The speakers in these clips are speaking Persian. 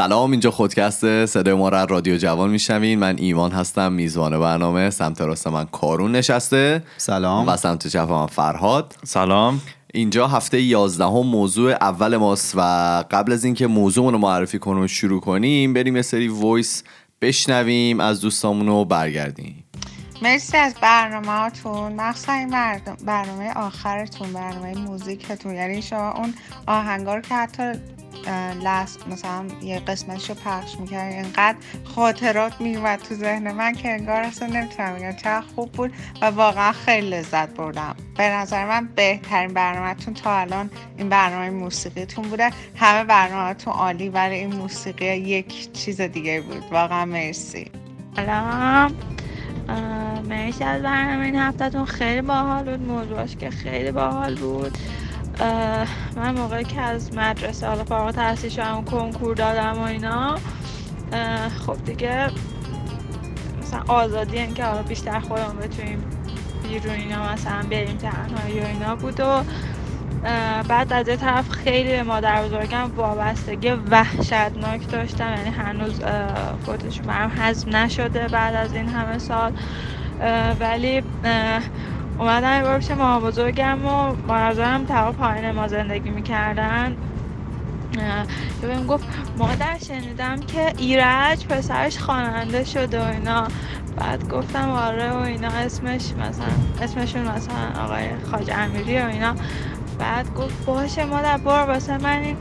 سلام اینجا خودکاسته صدای ما را رادیو جوان میشنوین. من ایمان هستم میزبان برنامه. سمت راست من کارون نشسته. سلام. و سمت چپ من فرهاد. سلام. اینجا هفته 11 هم موضوع اول ماست و قبل از اینکه موضوع رو معرفی کنیم و شروع کنیم بریم یه سری وایس بشنویم از دوستامون رو برگردیم. مرسی از برنامه هاتون مخصوصا این برنامه آخرتون برنامه موزیکتون. یعنی شما اون آهنگار که حتی لحظ مثلا یه قسمتش رو پخش می‌کرد اینقدر خاطرات میومد تو ذهن من که انگار اصلا نمی‌تونم بگم. چقدر خوب بود و واقعا خیلی لذت بردم. به نظر من بهترین برنامهتون تا الان این برنامه موسیقیتون بوده. همه برنامهتون عالی ولی این موسیقی یک چیز دیگه بود. واقعا مرسی. سلام. مرسی از برنامه این هفتهتون. خیلی باحال بود. موضوعش که خیلی باحال بود. من موقعی که از مدرسه حالا فارغ تحصیل شدم کنکور دادم و اینا. خب دیگه مثلا آزادی این که حالا بیشتر خودمون بتونیم بیرون اینا مثلا بریم تنهایی و اینا بود و بعد از یه طرف خیلی به مادر بزرگم وابستگی وحشتناک داشتم. یعنی هنوز فوتش برم حزم نشده بعد از این همه سال. ولی اومدم یه پیش ماما بزرگم و مادرزارم طرف پایین ما زندگی می‌کردن. که بهم گفت مادر شنیدم که ایرج پسرش خواننده شده و اینا. بعد گفتم آره و اینا اسمش مثلا اسمشون مثلا آقای خاج امیری و اینا. بعد گفت باشه مادر بار واسه من این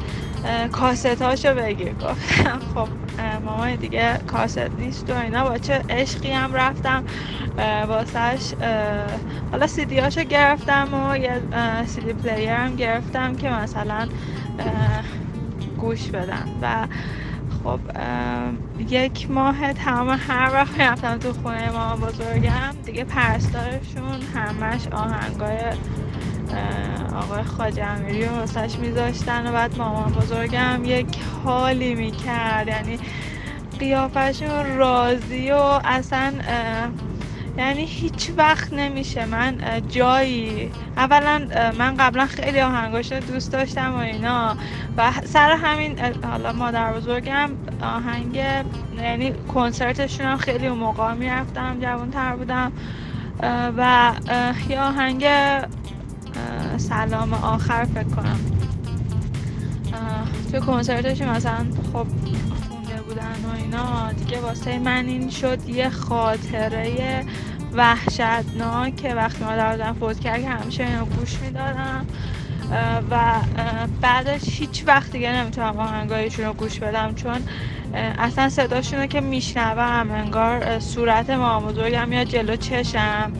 کاست هاشو بگیر. گفتم خب مامان دیگه کاست نیست و اینا. با چه عشقی هم رفتم. واسهش حالا سیدی هاشو گرفتم و یه سیدی پلیر هم گرفتم که مثلا گوش بدم و خب یک ماه تمام هر وقت می‌رفتم تو خونه مامان بزرگم دیگه پرستارشون همش آهنگای آقای خاج امیری و واسش میذاشتن و بعد مامان بزرگم یک حالی می‌کرد. یعنی قیافشون راضی و اصلا یعنی هیچ وقت نمیشه. من جایی اولا من قبلا خیلی آهنگاش دوست داشتم و اینا. و سر همین حالا مادر بزرگم آهنگ یعنی کنسرتشون هم خیلی اون موقع می‌رفتم جوان تر بودم و یه آهنگ سلام آخر فکر کنم. تو کنسرتش مثلا خب خونده بودن و اینا دیگه واسه من این شد یه خاطره وحشتناک. که وقتی مادر بودم فوت کرد که همیشه اینو گوش می‌دادم. و بعدش هیچ وقت دیگه نمی‌تونم آهنگایشون رو گوش بدم چون اصلا صداشون رو که میشنوم انگار صورت مامان بزرگم یا جلو چشم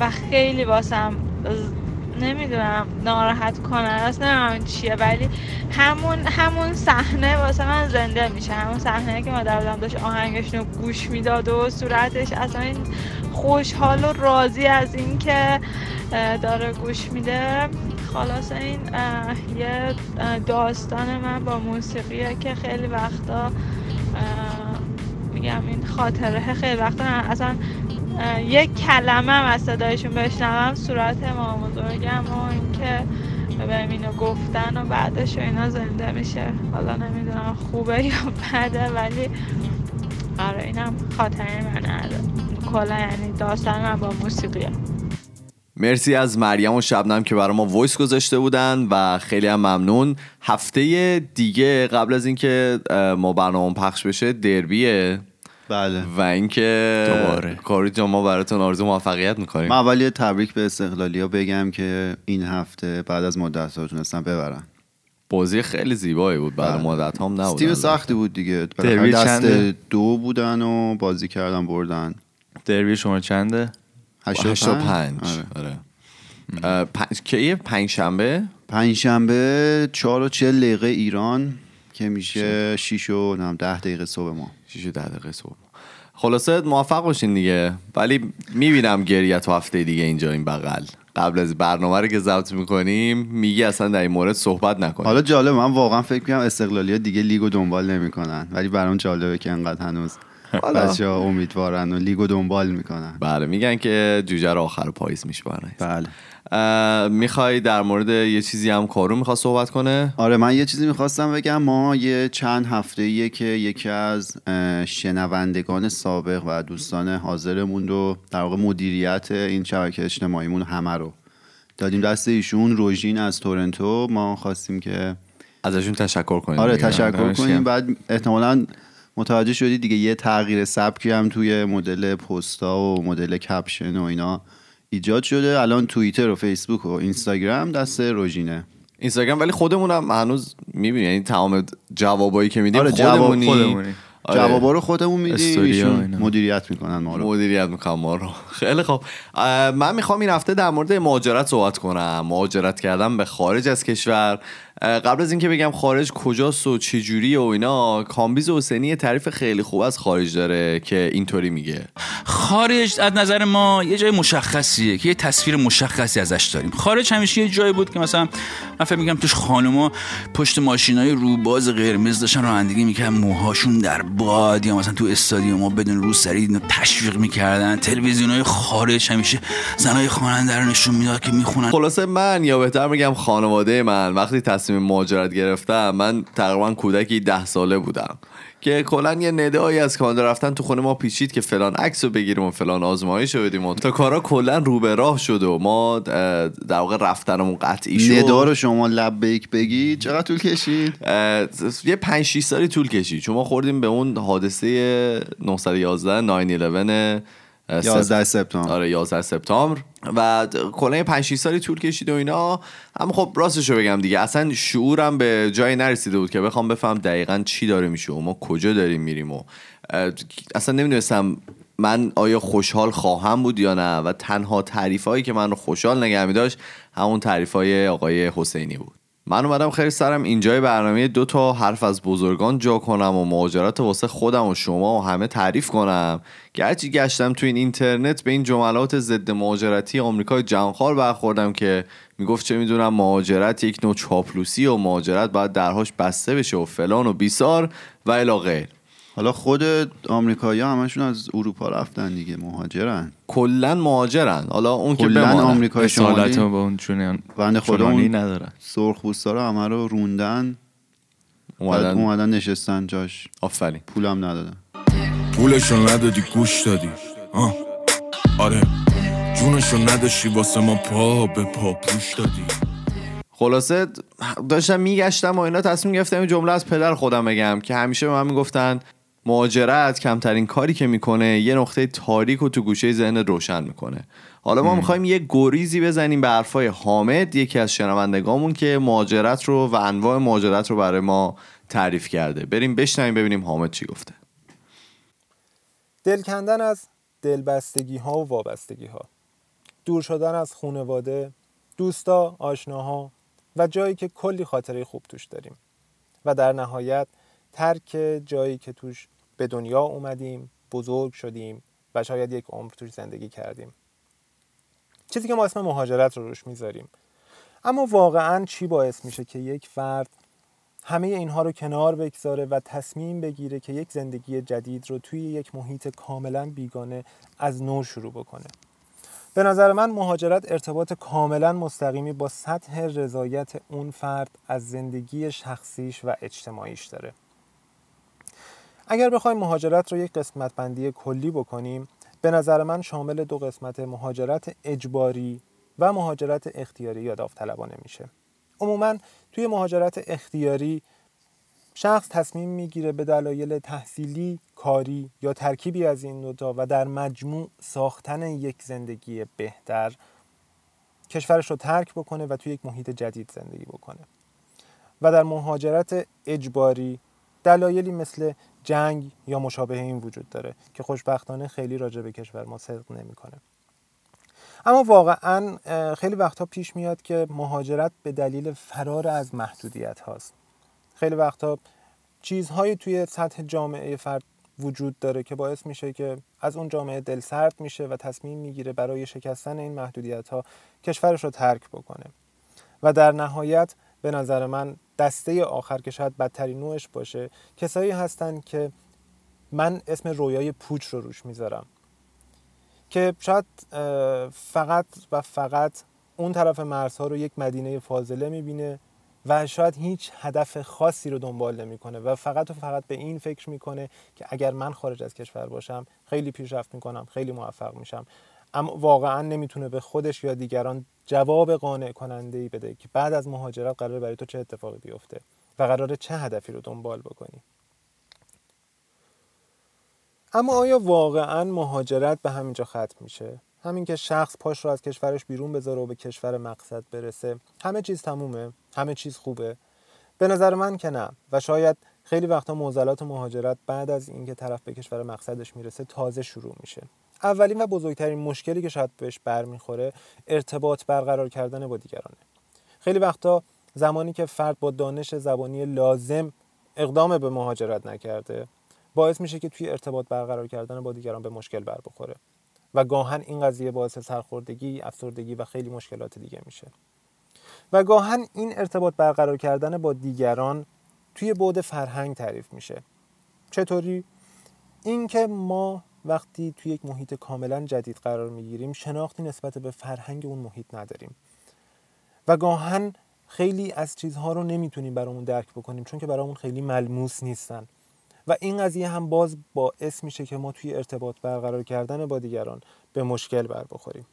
و خیلی واسم نمی‌دونم ناراحت کنه است نمی‌دونم چیه ولی همون همون صحنه واسه من زنده میشه. همون صحنه که مادر بودم داشت آهنگش رو گوش می‌داد و صورتش اصلا این خوشحال و راضی از این که داره گوش میده. خلاص این یه داستان من با موسیقیه که خیلی وقتا میگم این خاطره خیلی وقتا اصلا یک کلمه هم از صدایشون بشنوم صورت ما بزرگم و اینکه بهم اینو گفتن و بعدش اینا زنده میشه. حالا نمی‌دونم خوبه یا بده ولی آره اینم خاطره من کلا یعنی داستان من با موسیقیه. مرسی از مریم و شبنم که برای ما وایس گذاشته بودن و خیلی هم ممنون. هفته دیگه قبل از اینکه ما برنامه پخش بشه دربیه. بله. و اینکه کاری جان ما براتون آرزو موفقیت می‌کنیم. من اول تبریک به استقلالی ها بگم که این هفته بعد از مدت ها تونستن ببرن. بازی خیلی زیبایی بود. بعد بله. مدت هم نبود تیم سختی بود دیگه. دست دو بودن و بازی کردن بردن. دربی شما چنده؟ 85 آره, آره. پنج... کیه پنج شنبه؟ پنج شنبه چهار و چه دقیقه ایران که میشه 6 و 10 دقیقه صبح ما. 6 و 10 دقیقه صبح. خلاصه موفق باشین دیگه. ولی می‌بینم گریه تو هفته دیگه اینجا این بغل. قبل از برنامه رو که ضبط می‌کنیم میگی اصلا در این مورد صحبت نکنیم. حالا جالب من واقعا فکر می‌کنم استقلالی ها دیگه لیگو دنبال نمی‌کنن. ولی برام جالبه که انقدر هنوز بچه ها امیدوارن و لیگو دنبال می‌کنن. بله میگن که جوجه رو آخر پاییز میشبرن بله. می‌خوای در مورد یه چیزی هم کارو می‌خواد صحبت کنه؟ آره من یه چیزی می‌خواستم بگم. ما یه چند هفته ایه که یکی از شنوندگان سابق و دوستان حاضرمون رو در واقع مدیریت این شبکه اجتماعیمون همه رو دادیم. دست ایشون روژین از تورنتو. ما خواستیم که ازشون تشکر کنیم آره. تشکر کنیم. بعد احتمالا متوجه شدی دیگه یه تغییر سبکی هم توی مدل پستا و مدل کپشن و اینا ایجاد شده. الان توییتر و فیسبوک و اینستاگرام دست روژینه. اینستاگرام ولی خودمون هم هنوز می‌بینی یعنی تمام جوابایی که میدیم آره، جواب خودمونی. خودمونی. آره. جوابا رو خودمون میدیم ایشون. مدیریت می‌کنن ما رو. مدیریت می‌کنم ما رو. خیلی خوب. من می‌خوام این هفته در مورد مهاجرت صحبت کنم. مهاجرت کردم به خارج از کشور. قبل از اینکه بگم خارج کجاست و چه جوری و اینا کامبیز حسینی یه تعریف خیلی خوب از خارج داره که اینطوری میگه. خارج از نظر ما یه جای مشخصیه که یه تصویر مشخصی ازش داریم. خارج همیشه یه جایی بود که مثلا من فکر میگم توش خانوما پشت ماشینای روباز قرمز داشتن رانندگی می‌کردن موهاشون در باد یا مثلا تو استادیوم بدون روسری اینو تشویق می‌کردن. تلویزیونای خارج همیشه زنای خواننده رو نشون می‌داد که می‌خونن. خلاصه من یا بهتر میگم خانواده من وقتی تصمیم مهاجرت گرفتم من تقریبا کودکی ده ساله بودم که کلا یه ندایی از کانادا رفتن تو خونه ما پیچید که فلان عکس رو بگیریم و فلان آزمایش رو بدیم و تا کارا کلا رو به راه شد و ما در واقع رفتنمون قطعی شد. ندا رو شما لبیک بگید. چقدر طول کشید؟ یه 5 6 سالی طول کشید. چون ما خوردیم به اون حادثه 911 911 اه، 11 سپتامبر. آره 11 سپتامبر. و کلا یه 5 6 سالی طول کشید و اینا. اما خب راستشو بگم دیگه اصلا شعورم به جایی نرسیده بود که بخوام بفهم دقیقا چی داره میشه و ما کجا داریم میریم و اصلا نمی‌دونستم من آیا خوشحال خواهم بود یا نه و تنها تعریف هایی که من رو خوشحال نگه می داشت همون تعریف های آقای حسینی بود. من اومدم خیلی سرم اینجای برنامه دو تا حرف از بزرگان جا کنم و مهاجرت واسه خودم و شما و همه تعریف کنم. گرچه گشتم تو این اینترنت به این جملات ضد مهاجرتی آمریکای جهانخوار برخوردم که می‌گفت چه می‌دونم مهاجرت یک نوع چاپلوسی و مهاجرت باید درهاش بسته بشه و فلان و بیسار و الی غیر. حالا خود آمریکایی همشون از اروپا رفتن دیگه مهاجرن. کلا مهاجرن. حالا اون که بمانه. آمریکای شمالی با اون چونه بنده خدا اون ندارن سرخ پوستا رو همه رو روندن. اومدن. اومدن نشستن جاش. آفرین. پولم ندادن. پولشو ندادی گوش دادی. آه. آره. جونشو نداشتی واسه ما پا به پا پوش دادی. خلاصه داشتم میگشتم و اینا تصمیم گرفتم این جمله از پدر خودم بگم که همیشه به من می‌گفتن مهاجرت کمترین کاری که می‌کنه یه نقطه تاریک رو تو گوشه ذهن روشن می‌کنه. حالا ما می‌خوایم یه گریزی بزنیم به حرفای حامد یکی از شنوندگامون که مهاجرت رو و انواع مهاجرت رو برای ما تعریف کرده. بریم بشنویم ببینیم حامد چی گفته. دل کندن از دلبستگی ها و وابستگی ها دور شدن از خانواده دوستا آشناها و جایی که کلی خاطره خوب توش داریم. و در نهایت ترک جایی که توش به دنیا اومدیم بزرگ شدیم و شاید یک عمر توش زندگی کردیم. چیزی که ما اسم مهاجرت رو روش می‌ذاریم. اما واقعا چی باعث میشه که یک فرد همه اینها رو کنار بگذاره و تصمیم بگیره که یک زندگی جدید رو توی یک محیط کاملا بیگانه از نو شروع بکنه؟ به نظر من مهاجرت ارتباط کاملا مستقیمی با سطح رضایت اون فرد از زندگی شخصیش و اجتماعیش داره. اگر بخوایم مهاجرت رو یک قسمت بندی کلی بکنیم به نظر من شامل دو قسمت مهاجرت اجباری و مهاجرت اختیاری یا داوطلبانه میشه. عموما توی مهاجرت اختیاری شخص تصمیم می‌گیره به دلایل تحصیلی، کاری یا ترکیبی از این دوتا و در مجموع ساختن یک زندگی بهتر کشورش رو ترک بکنه و توی یک محیط جدید زندگی بکنه. و در مهاجرت اجباری دلایلی مثل جنگ یا مشابه این وجود داره که خوشبختانه خیلی راجع به کشور ما صدق نمی‌کنه. اما واقعا خیلی وقتها پیش میاد که مهاجرت به دلیل فرار از محدودیت هاست خیلی وقتها چیزهایی توی سطح جامعه فرد وجود داره که باعث میشه که از اون جامعه دل سرد میشه و تصمیم می‌گیره برای شکستن این محدودیت ها کشورش رو ترک بکنه و در نهایت به نظر من دسته آخر که شاید بدترین نوعش باشه کسایی هستن که من اسم رویای پوچ رو روش می‌ذارم. که شاید فقط و فقط اون طرف مرزها رو یک مدینه فاضله می‌بینه و شاید هیچ هدف خاصی رو دنبال نمی‌کنه و فقط و فقط به این فکر می‌کنه که اگر من خارج از کشور باشم خیلی پیشرفت می‌کنم خیلی موفق میشم. اما واقعا نمی‌تونه به خودش یا دیگران جواب قانع کننده ای بده که بعد از مهاجرت قرار برای تو چه اتفاقی بیفته و قرار چه هدفی رو دنبال بکنی. اما آیا واقعا مهاجرت به همینجا ختم میشه؟ همین که شخص پاش رو از کشورش بیرون بذاره و به کشور مقصد برسه همه چیز تمومه همه چیز خوبه؟ به نظر من که نه و شاید خیلی وقتا معضلات مهاجرت بعد از اینکه طرف به کشور مقصدش می‌رسه تازه شروع میشه. اولین و بزرگترین مشکلی که شاید بهش برمیخوره ارتباط برقرار کردن با دیگرانه. خیلی وقتا زمانی که فرد با دانش زبانی لازم اقدام به مهاجرت نکرده باعث میشه که توی ارتباط برقرار کردن با دیگران به مشکل بر بخوره و گاهن این قضیه باعث سرخوردگی، افسردگی و خیلی مشکلات دیگه میشه. و گاهن این ارتباط برقرار کردن با دیگران توی بعد فرهنگ تعریف میشه. چطوری؟ اینکه ما وقتی توی یک محیط کاملا جدید قرار می‌گیریم شناختی نسبت به فرهنگ اون محیط نداریم. و گاهن خیلی از چیزها رو نمی‌تونیم برامون درک بکنیم چون که برامون خیلی ملموس نیستن. و این قضیه هم باز باعث میشه که ما توی ارتباط برقرار کردن با دیگران به مشکل بر بخوریم.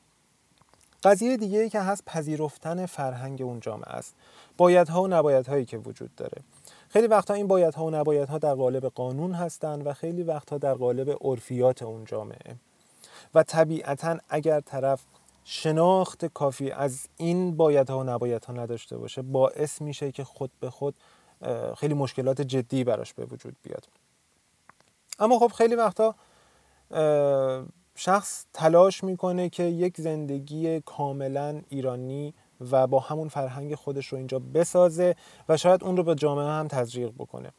قضیه دیگه که هست پذیرفتن فرهنگ اون جامعه است. بایدها و نبایدهایی که وجود داره. خیلی وقتها این بایدها و نبایدها در قالب قانون هستند و خیلی وقتها در قالب عرفیات اون جامعه. و طبیعتا اگر طرف شناخت کافی از این بایدها و نبایدها نداشته باشه باعث میشه که خود به خود خیلی مشکلات جدی براش به وجود بیاد. اما خب خیلی وقتا شخص تلاش می‌کنه که یک زندگی کاملا ایرانی و با همون فرهنگ خودش رو اینجا بسازه و شاید اون رو به جامعه هم تزریق بکنه.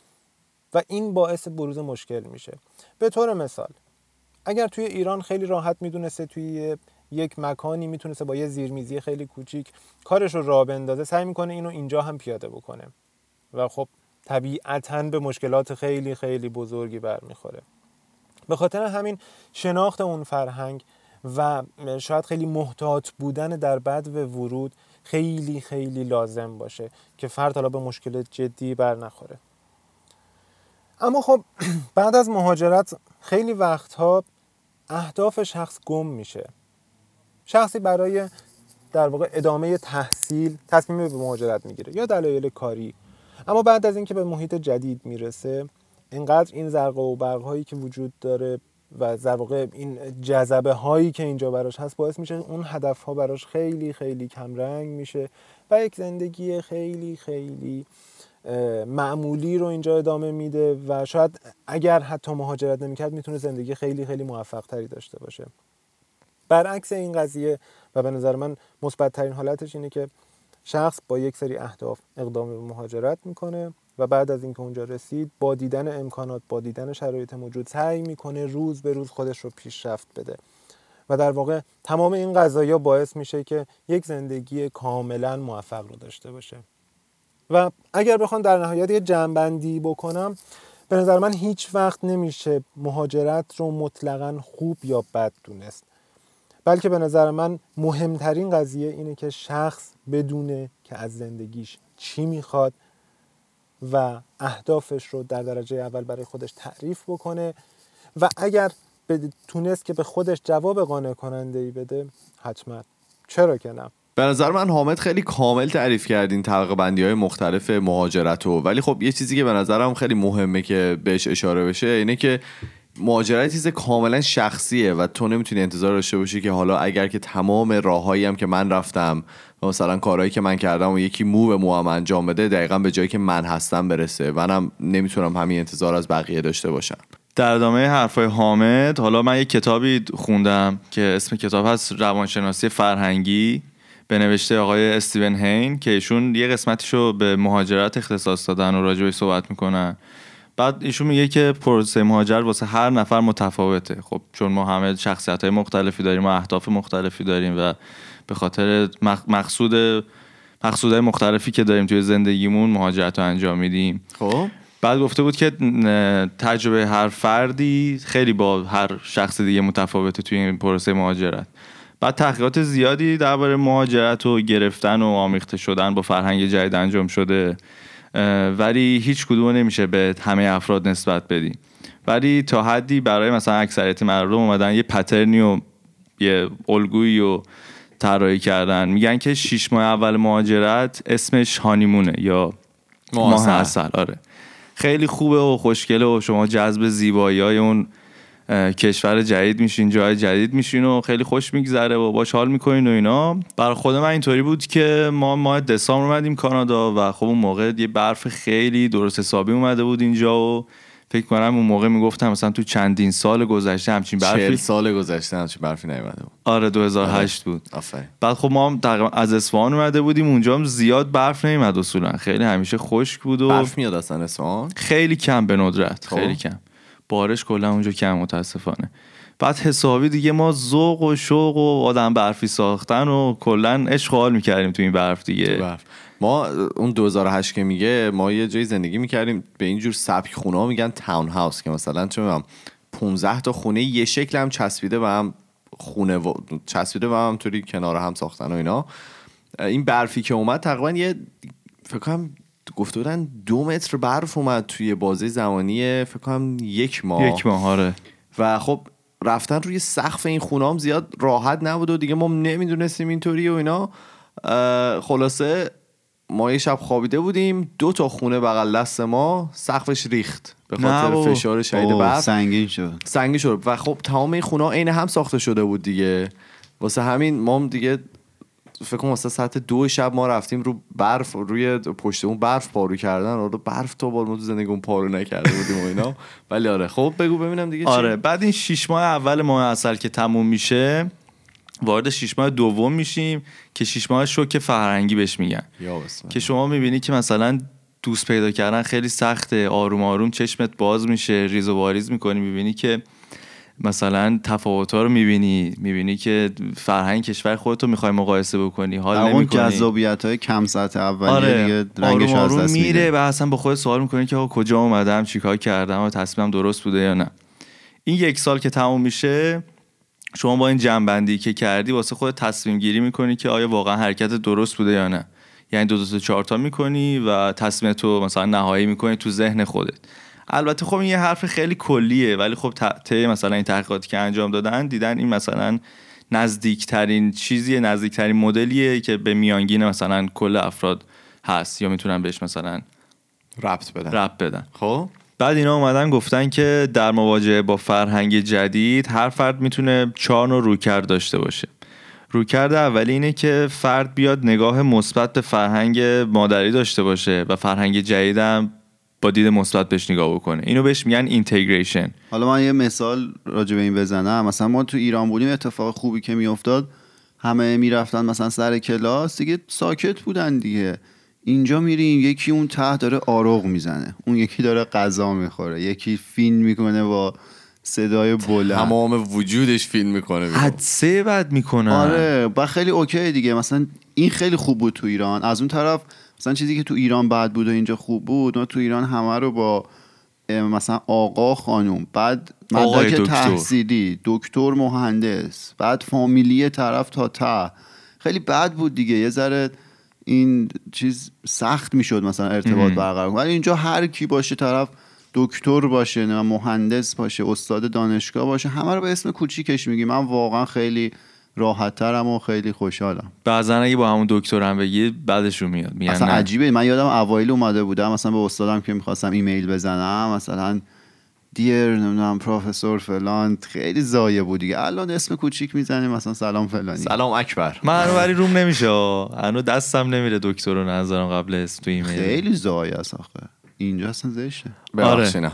و این باعث بروز مشکل میشه. به طور مثال اگر توی ایران خیلی راحت می‌دونسته توی یک مکانی می‌تونسته با یه زیرمیزی خیلی کوچیک کارش رو راه بندازه سعی می‌کنه اینو اینجا هم پیاده بکنه. و خب طبیعتا به مشکلات خیلی خیلی بزرگی برمیخوره. به خاطر همین شناخت اون فرهنگ و شاید خیلی محتاط بودن در بد و ورود خیلی خیلی لازم باشه که فرد حالا به مشکل جدی بر نخوره. اما خب بعد از مهاجرت خیلی وقتها اهداف شخص گم میشه. شخصی برای در واقع ادامه تحصیل تصمیم به مهاجرت می‌گیره یا دلایل کاری. اما بعد از اینکه به محیط جدید می‌رسه اینقدر این زرق و برق هایی که وجود داره و در واقع این جذبه هایی که اینجا براش هست باعث میشه اون هدف ها براش خیلی خیلی کم رنگ میشه و یک زندگی خیلی خیلی معمولی رو اینجا ادامه میده و شاید اگر حتی مهاجرت نمی‌کرد می‌تونه زندگی خیلی خیلی موفق تری داشته باشه. برعکس این قضیه و به نظر من مثبت ترین حالتش اینه که شخص با یک سری اهداف اقدام به مهاجرت می‌کنه. و بعد از اینکه اونجا رسید با دیدن امکانات با دیدن شرایط موجود سعی می‌کنه روز به روز خودش رو پیشرفت بده. و در واقع تمام این قضایا باعث میشه که یک زندگی کاملا موفق رو داشته باشه. و اگر بخوام در نهایت یه جنبندی بکنم به نظر من هیچ وقت نمیشه مهاجرت رو مطلقا خوب یا بد دونست. بلکه به نظر من مهمترین قضیه اینه که شخص بدونه که از زندگیش چی می‌خواد و اهدافش رو در درجه اول برای خودش تعریف بکنه و اگر تونست که به خودش جواب قانع کننده ای بده حتما. چرا که نه؟ به نظر من حامد خیلی کامل تعریف کردین طبقه بندی های مختلف مهاجرت و ولی خب یه چیزی که به نظرم خیلی مهمه که بهش اشاره بشه اینه که مهاجرت چیز کاملا شخصیه و تو نمی‌تونی انتظار داشته باشی که حالا اگر که تمام راههایی هم که من رفتم و مثلا کارهایی که من کردم و یکی مو به مو هم انجام بده دقیقا به جایی که من هستم برسه. منم نمی‌تونم همین انتظار از بقیه داشته باشم. در ادامه حرفای حامد حالا من یک کتابی خوندم که اسم کتاب هست روانشناسی فرهنگی به نوشته آقای استیون هین که ایشون یه قسمتیشو به مهاجرت اختصاص دادن و راجبش صحبت می‌کنن. بعد ایشون میگه که پروسه مهاجرت واسه هر نفر متفاوته. خب چون ما همه شخصیت های مختلفی داریم و اهداف مختلفی داریم و به خاطر مقصود مقصودهای مختلفی که داریم توی زندگیمون مهاجرت رو انجام میدیم. خب. بعد گفته بود که تجربه هر فردی خیلی با هر شخص دیگه متفاوته توی این پروسه مهاجرت. بعد تحقیقات زیادی درباره مهاجرت و گرفتن و آمیخته شدن با فرهنگ جدید انجام شده. ولی هیچ کدوم نمیشه به همه افراد نسبت بدیم ولی تا حدی برای مثلا اکثریت مردم اومدن یه پترنی و یه الگویی و طراحی کردن. میگن که شیش ماه اول مهاجرت اسمش هانیمونه یا ماه اصل. آره. خیلی خوبه و خوشگله و شما جذب زیبایی های اون کشور جدید میشین جای جدید میشین و خیلی خوش میگذره و باش حال می‌کنین و اینا. برای خود من اینطوری بود که ما ماه دسامبر اومدیم کانادا و خب اون موقع یه برف خیلی درست حسابی اومده بود اینجا و فکر کنم اون موقع می‌گفتم مثلا تو چندین سال گذشته همچین چهل برفی سال گذشته همچین برفی نیومده بود. آره 2008 بود. آفرین. بعد خب ما هم تقریبا از اصفهان اومده بودیم اونجا هم زیاد برف نیومد اصولا. خیلی همیشه خشک بود و برف میاد اصلا اصفهان؟ خیلی کم به ندرت خب. خیلی کم. بارش کلا اونجا کم متاسفانه. بعد حسابی دیگه ما ذوق و شوق و آدم برفی ساختن و کلا عشق حال می‌کردیم تو این برف دیگه. برف. ما اون 2008 که میگه ما یه جایی زندگی می‌کردیم به اینجور سبک خونه ها میگن تاون هاوس که مثلا چه می‌دونم 15 تا خونه یه شکل هم چسبیده و هم خونه و چسبیده و هم طوری کنار هم ساختن و اینا. این برفی که اومد تقریبا یه فکر کنم گفته بودن دو متر برف اومد توی بازه زمانی فکر کنم یک ماه. یک ماه آره. و خب رفتن روی سقف این خونه هم زیاد راحت نبود و دیگه ما نمی‌دونستیم اینطوری و اینا. خلاصه ما یه شب خوابیده بودیم دو تا خونه بغل دست ما سقفش ریخت به نه خاطر. فشار شدید برف. سنگین شد. سنگی شد. و خب تمام این خونه عین هم ساخته شده بود دیگه. واسه همین ما هم دیگه فکر کنم واسه ساعت دو شب ما رفتیم رو برف روی پشت اون برف پارو کردن. آره برف تو بال ما تو زندگی اون پارو نکرده بودیم و اینا. ولی آره خب بگو ببینم دیگه چی؟ آره بعد این شیش ماه اول ماه اصل که تموم میشه وارد شیش ماه دوم میشیم که شیش ماه شوک فرهنگی بهش میگن. که شما می‌بینی که مثلا دوست پیدا کردن خیلی سخته آروم آروم چشمت باز میشه ریز و واریز می‌کنی. می‌بینی که مثلا تفاوت رو می‌بینی می‌بینی که فرهنگ کشور خودتو می‌خوای مقایسه بکنی حال اون جذابیت های کم سطح اولیه آره دیگه رنگش آروم از آروم دست میره و اصلا با خود سوال می‌کنی که آقا کجا اومدم چیکار کردم و تصمیمم درست بوده یا نه. این یک سال که تموم میشه شما با این جنبندی که کردی واسه خود تصمیم گیری می‌کنی که آیا واقعا حرکت درست بوده یا نه. یعنی دو دو تا چهار تا می‌کنی و تصمیم تو مثلا نهایی می‌کنی تو ذهن خودت. البته خب این یه حرف خیلی کلیه ولی خب ت- طی مثلا این تحقیقاتی که انجام دادن دیدن این مثلا نزدیکترین چیزیه نزدیکترین مدلیه که به میانگین مثلا کل افراد هست یا می‌تونن بهش مثلا ربط بدن. رب بدن. خب؟ بعد اینا اومدن گفتن که در مواجهه با فرهنگ جدید هر فرد می‌تونه چهار نوع رویکرد داشته باشه. رویکرد اولی اینه که فرد بیاد نگاه مثبت به فرهنگ مادری داشته باشه و فرهنگ جدیدم با دید مثبت بهش نگاه بکنه. اینو بهش میگن اینتگریشن حالا من یه مثال راجع به این بزنم. مثلا ما تو ایران بودیم اتفاق خوبی که میافتاد همه می‌رفتن مثلا سر کلاس دیگه ساکت بودن دیگه. اینجا میریم یکی اون ته داره آروغ می‌زنه. اون یکی داره غذا می‌خوره. یکی فیلم می‌کنه با صدای بلند. تمام وجودش فیلم می‌کنه حدسه بد می‌کنن. آره و خیلی اوکی دیگه. مثلا این خیلی خوب بود تو ایران. از اون طرف مثلا چیزی که تو ایران بد بود و اینجا خوب بود ما تو ایران همه رو با مثلا آقا خانوم بعد مدرک. تحصیلی دکتر مهندس بعد فامیلی طرف تا ته خیلی بد بود دیگه یه ذره این چیز سخت می‌شد مثلا ارتباط برقرار. ولی اینجا هر کی باشه طرف دکتر باشه نه مهندس باشه استاد دانشگاه باشه همه رو به اسم کوچیکش میگی من واقعا خیلی راحتترم و خیلی خوشحالم. بعضا اگه با همون دکترم بگی بعدشون میاد. میگن اصلا نه. عجیبه. من یادم اوایل اومده بودم مثلا به استادم که می‌خواستم ایمیل بزنم مثلا دیر نمی‌دونم پروفسور فلان. خیلی زایه بود دیگه. الان اسم کوچیک می‌زنیم مثلا سلام فلانی. سلام اکبر. من ولی روم نمیشه هنو دستم نمیره دکتر رو نظرم قبل اسم تو ایمیل. خیلی زایه است آخه. اینجا اصلا زشته. نه.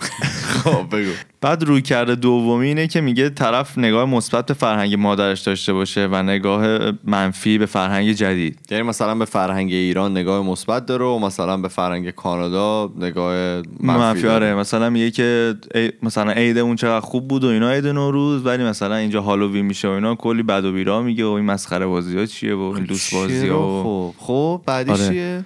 خب بگو. بعد روی کرده دومی اینه که میگه طرف نگاه مثبت به فرهنگ مادرش داشته باشه و نگاه منفی به فرهنگ جدید. یعنی مثلا به فرهنگ ایران نگاه مثبت داره و مثلا به فرهنگ کانادا نگاه منفی, آره. مثلا میگه که ای- مثلا عید اون چقدر خوب بود و اینا عید نوروز ولی مثلا اینجا هالووین میشه و اینا کلی بد و بیرا میگه و این مسخره بازی ها چیه و این دوست بازی ها و... خب. خب بعدی آره. چیه؟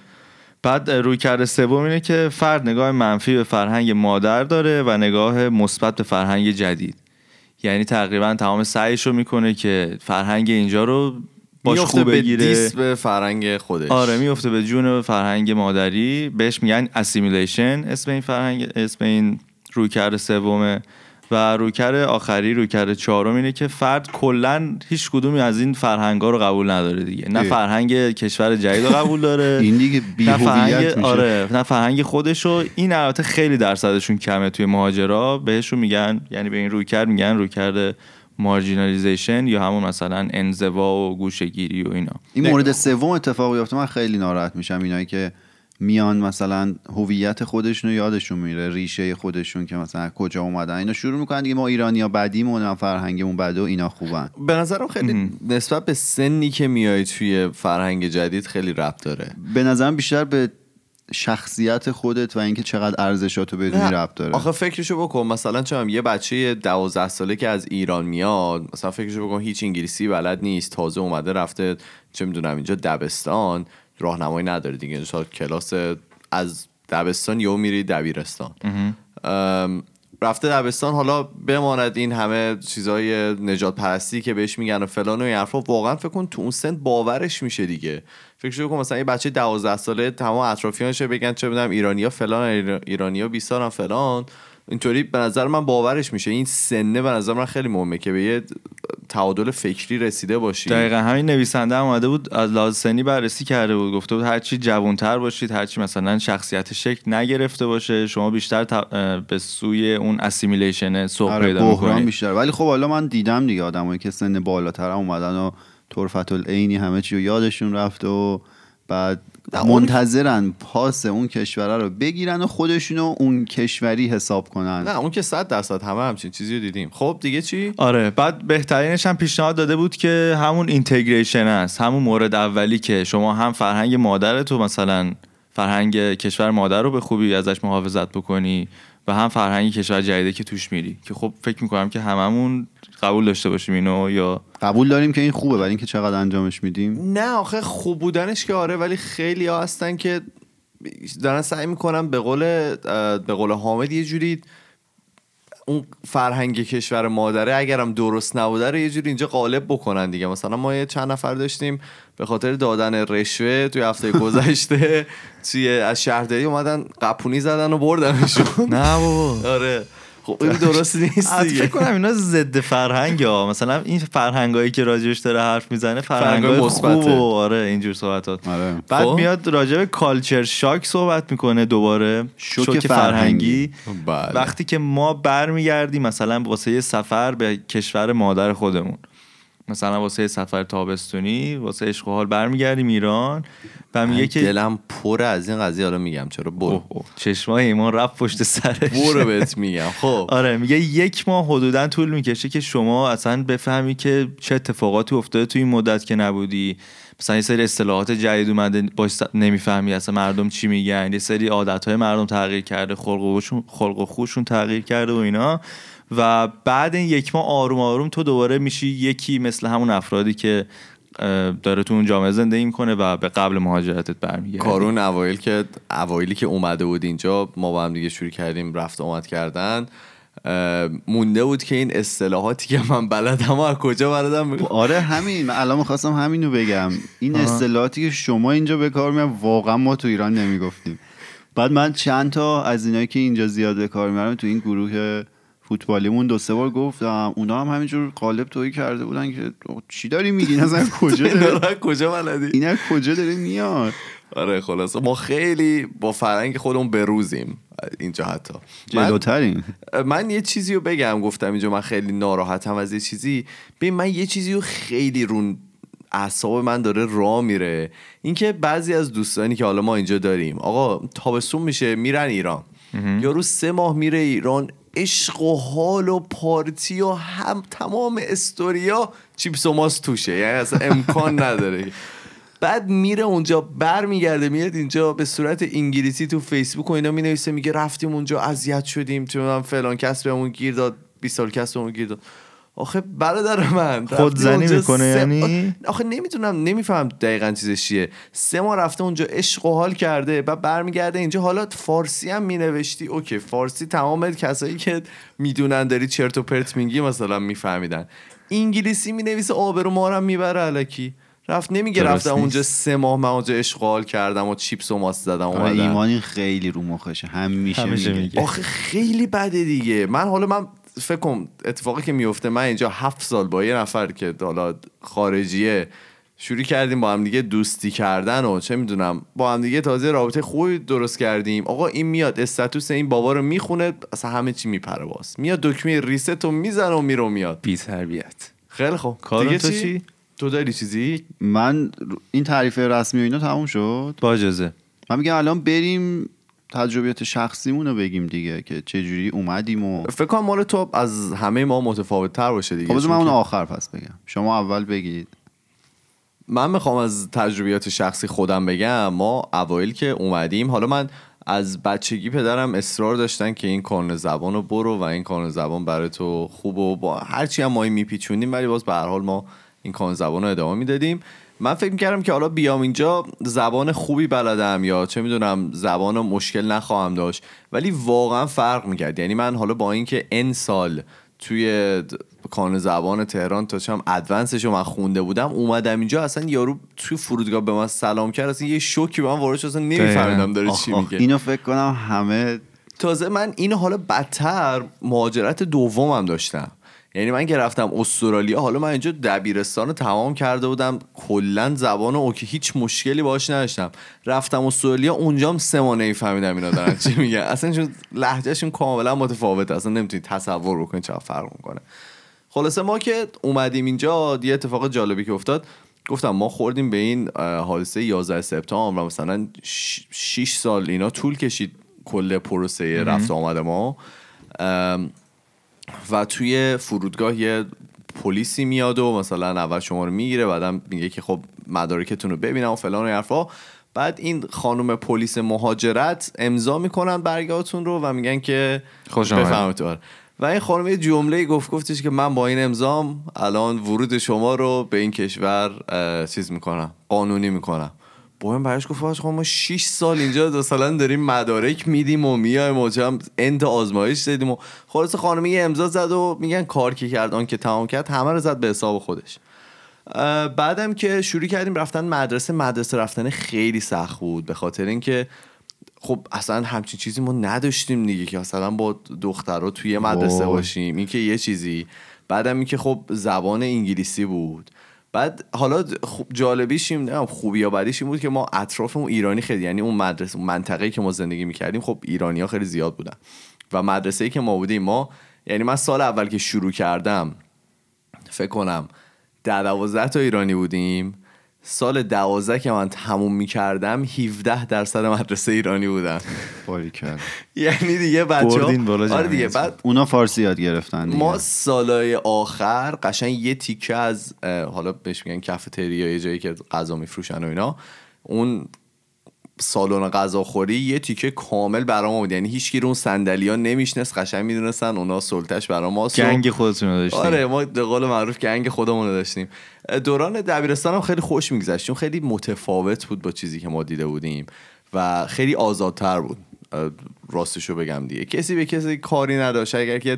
بعد روی کرده سوم اینه که فرد نگاه منفی به فرهنگ مادر داره و نگاه مثبت به فرهنگ جدید. یعنی تقریبا تمام سعیش رو می‌کنه که فرهنگ اینجا رو باش خوب به بگیره. دیس به فرنگ خودش. آره میفته به جون فرهنگ مادری. بهش میگن assimilation اسم این فرهنگ اسم این رویکرد سومه. و رویکرد آخری رویکرد چهارم اینه که فرد کلا هیچ کدومی از این فرهنگا رو قبول نداره دیگه. نه اه. فرهنگ کشور جدید رو قبول داره این دیگه نه فرهنگ میشه. آره نه فرهنگ خودشو. این البته خیلی درصدشون کمه توی مهاجرا. بهشون میگن یعنی به این رویکرد میگن رویکرد مارجینالیزیشن یا همون مثلا انزوا و گوشگیری و اینا. این مورد سوم اتفاق بیفته من خیلی ناراحت میشم اینایی که میان مثلا هویت خودشون رو یادشون میره ریشه خودشون که مثلا از کجا اومدن. اینا شروع می‌کنن دیگه ما ایرانی ها بدیم و فرهنگمون بده و اینا خوبن. به نظرم خیلی نسبت به سنی که میای توی فرهنگ جدید خیلی ربط داره. به نظرم بیشتر به شخصیت خودت و اینکه چقدر ارزشاتو بدونی ربط داره. آخه فکرشو بکن مثلا چون یه بچه دوازده ساله که از ایران میاد مثلا فکرشو بکن هیچ انگلیسی بلد نیست تازه اومده رفته چه می‌دونم اینجا دبستان. راهنمایی نداره دیگه. اینجا کلاس از دبستان یهو میری دبیرستان. رفته دبستان حالا بماند این همه چیزای نجات پرستی که بهش میگن و فلان و این حرفا. واقعا فکر کن تو اون سن باورش میشه دیگه. فکر کن مثلا یه بچه 12 ساله تمام اطرافیانش بگن چه بدم ایرانیا فلان ایرانیا 20 سالن فلان. اینطوری به نظر من باورش میشه. این سنه به نظر من خیلی مهمه که به یه تعادل فکری رسیده باشی. دقیقا. همین نویسنده هم اومده بود از لحاظ سنی بررسی کرده بود. گفته بود هرچی جوانتر باشید هرچی مثلا شخصیت شکل نگرفته باشه شما بیشتر به سوی اون اسیمیلیشن سوق آره پیدا بحران می‌کنید. بیشتر. ولی خب حالا من دیدم دیگه آدمایی که سن بالاتر هم اومدن و طرفت العینی همه چی رو یادشون رفته و بعد منتظرن پاس اون کشوره رو بگیرن و خودشونو اون کشوری حساب کنن. نه اون که صد درصد همه همچین چیزی رو دیدیم. خب دیگه چی؟ آره بعد بهترینش هم پیشنهاد داده بود که همون اینتگریشن است همون مورد اولی که شما هم فرهنگ مادرتو مثلا فرهنگ کشور مادر رو به خوبی ازش محافظت بکنی و هم فرهنگ کشور جدیده که توش میری که خب فکر می‌کنم که هممون قبول داشته باشیم اینو یا قبول داریم که این خوبه ولی اینکه چقدر انجامش میدیم؟ نه آخه خوب بودنش که آره ولی خیلی ها هستن که دارن سعی می‌کنن به قول به قول حامد یه جوری اون فرهنگ کشور مادره اگرم درست نبوده رو یه جوری اینجا غالب بکنن دیگه. مثلا ما یه چند نفر داشتیم به خاطر دادن رشوه توی هفته گذشته توی از شهرداری اومدن قپونی زدن و بردنشون. نه بابا. آره. خب این درست نیست دیگه فکر کنم اینا ضد فرهنگ ها مثلا این فرهنگایی که راجبش داره حرف می‌زنه فرهنگای فرهنگای خوب مثبته. و آره اینجور صحبتات آره بعد خب. میاد راجع به کالچر شاک صحبت می‌کنه دوباره شوک شوک, فرهنگی. فرهنگی بله. وقتی که ما برمیگردیم مثلا واسه یه سفر به کشور مادر خودمون مثلا واسه سفر تابستونی واسه عشق و حال برمیگردیم ایران و میگه که دلم پر از این قضیه حالا میگم چرا؟ برو. اوه اوه، چشمای ایمان رفت پشت سرش. برو بهت میگم. خب. آره میگه یک ماه حدودا طول می‌کشه که شما اصلا بفهمی که چه اتفاقاتی افتاده تو این مدت که نبودی. مثلا یه سری اصطلاحات جدید اومده باش نمی‌فهمی اصلا مردم چی میگن. یه سری عادت های مردم تغییر کرده خلق و خوشون تغییر کرده و اینا. و بعد این یک ماه آروم آروم تو دوباره میشی یکی مثل همون افرادی که داره تو اون جامعه زندگی می‌کنه و به قبل مهاجرتت برمیگرده. کارون اوایل که اوایلی که اومده بود اینجا ما با هم دیگه شروع کردیم رفت و آمد کردن. مونده بود که این اصطلاحاتی که من بلدم از کجا بلدم؟ آره همین. من الان می‌خواستم همینو بگم. این اصطلاحاتی که شما اینجا به کار میاد واقعا ما تو ایران نمی‌گفتیم. بعد من چند تا از اینایی که اینجا زیاد به کار میارم تو این گروه فوتبالیمون دو سه بار گفتم. اونا هم همینجور قالب تویی کرده بودن که چی داری میگین اصلا کجا داره؟ از کجا بلدی؟ این از کجا داره میاد؟ آره خلاصه. ما خیلی با فرهنگ خودمون بروزیم اینجا حتی. من- جلوترین من یه چیزی رو بگم گفتم اینجا من خیلی ناراحتم از یه چیزی. ببین من یه چیزی رو خیلی رون اعصاب من داره راه میره. اینکه بعضی از دوستانی که حالا ما اینجا داریم آقا تابستون میشه میرن ایران. یارو سه ماه میره ایران عشق و حال و پارتی و هم تمام استوریا چیپس و ماست توشه. یعنی اصلا امکان نداره. بعد میره اونجا برمیگرده میاد اینجا به صورت انگلیسی تو فیسبوک و اینا می‌نویسه میگه رفتیم اونجا اذیت شدیم تو من فلان کس بهمون گیر داد 20 سال کس بهمون گیر داد. آخه برادر من. رفتی خودزنی اونجا می‌کنه سه- یعنی؟ آخه نمی‌دونم نمیفهم دقیقا چیزش چیه. سه ماه رفته اونجا عشق و حال کرده بعد برمیگرده اینجا. حالا فارسی هم مینوشتی. اوکی فارسی تمام کسایی که می‌دونن داری چرت و پرت میگی مثلا میفهمیدن. انگلیسی می‌نویسه آبرو ما رو هم می‌بره علکی. رفت نمیگه رفتم اونجا. سه ماه من اونجا اشغال کردم و چیپس و ماست زدم آره، اومدم ایمان این خیلی رو مخشه. همیشه, همیشه میگه. میگه. آخه خیلی بده دیگه. من حالا من فکر کنم اتفاقی که میفته من اینجا هفت سال با یه نفر که حالا خارجیه شروع کردیم با هم دیگه دوستی کردن و چه می‌دونم با هم دیگه تازه رابطه خوبی درست کردیم. آقا این میاد استاتوس این بابا رو می‌خونه اصلا همه چی میپره باز. میاد دکمه ریست رو می‌زنه و میره و میاد. بی تربیت. خیلی خوب. کارون دیگه تو چی؟ تو داری چیزی؟ من این تعریف رسمی و اینا تموم شد. با اجازه. من میگم الان بریم تجربیات شخصیمون رو بگیم دیگه که چجوری اومدیم و فکر کنم مال تو از همه ما متفاوت تر باشه دیگه. خب من اون آخر پس بگم. شما اول بگید. من می‌خوام از تجربیات شخصی خودم بگم. ما اوایل که اومدیم حالا من از بچگی پدرم اصرار داشتن که این کانون زبان رو برو و این کانون زبان برای تو خوب و با هرچی هم ما این میپیچوندیم ولی باز به هر حال ما این کانون زبان رو ادامه می‌دادیم. من فکر می‌کردم که حالا بیام اینجا زبان خوبی بلدم یا چه می‌دونم زبان رو مشکل نخواهم داشت. ولی واقعا فرق می‌کرد. یعنی من حالا با اینکه ان سال توی کانون زبان تهران تا چم ادوانسش رو من خونده بودم اومدم اینجا اصلا یارو توی فرودگاه به من سلام کرد اصلا یه شوکی به من وارد شد اصلا نمیفهمیدم داره چی میگه. اینو فکر کنم همه تازه من اینو حالا بدتر مهاجرت دومم داشتم. یعنی من که رفتم استرالیا حالا من اینجا دبیرستان رو تمام کرده بودم. کلا زبان اوکی هیچ مشکلی باش نداشتم. رفتم استرالیا اونجام سه ماه نمیفهمیدم اینا دارن چی میگن. اصلا چون لهجهشون کاملا متفاوته اصلا نمی‌تونی تصور بکنی چقدر فرق می‌کنه. خلاصه ما که اومدیم اینجا یه اتفاق جالبی که افتاد. گفتم ما خوردیم به این حادثه 11 سپتامبر. مثلا 6 سال اینا طول کشید کل پروسه رفت آمد ما. و توی فرودگاه یه پلیسی میاد و مثلا اول شما رو می‌گیره بعدم میگه که خب مدارکتون رو ببینم و فلان و این حرفا. بعد این خانم پلیس مهاجرت امضا می‌کنن برگاتون رو و میگن که خوش تو. و این خانم یه جمله گفت گفتش که من با این امضام الان ورود شما رو به این کشور چیز می‌کنم قانونی می‌کنم. با این برش گفت آقا ما 6 سال اینجا مثلا داریم مدارک میدیم و میایم و چم انت آزمایش دادیم و خلاص خانم یه امضا زد و میگن کار که کرد آن که تمام کرد همه رو زد به حساب خودش. بعدم که شروع کردیم رفتن مدرسه مدرسه رفتن خیلی سخت بود به خاطر اینکه خب اصلا همچین چیزی ما نداشتیم دیگه که مثلا با دخترها توی مدرسه. باشیم این که یه چیزی. بعدم این که خب زبان انگلیسی بود. بعد حالا خوب جالبیش این نمی‌دونم خوبی یا بدیش این بود که ما اطرافمون ایرانی خیلی یعنی اون مدرسه اون منطقه‌ای که ما زندگی می‌کردیم خب ایرانی ها خیلی زیاد بودن. و مدرسه‌ای که ما بودیم ما یعنی من سال اول که شروع کردم فکر کنم ده دوازده تا ایرانی بودیم. سال دوازده که من تموم می‌کردم 17 درصد مدرسه ایرانی بودن یعنی دیگه بچه آره دیگه. بعد اونا فارسی یاد گرفتن دیگه. ما سالای آخر قشنگ یه تیکه از حالا بهش میگن کافتریا یه جایی که غذا میفروشن و اینا اون سالن غذاخوری یه تیکه کامل برام بود یعنی هیچ کی رو اون صندلیا نمیشنست قشنگ می‌دونستن اونا سلطش برا ماست گنگ خودتون رو داشتین. آره ما به قول معروف گنگ خودمون رو داشتیم. دوران دبیرستان هم خیلی خوش میگذشت چون خیلی متفاوت بود با چیزی که ما دیده بودیم و خیلی آزادتر بود. راستشو بگم دیگه. کسی به کسی کاری نداشت. اگر که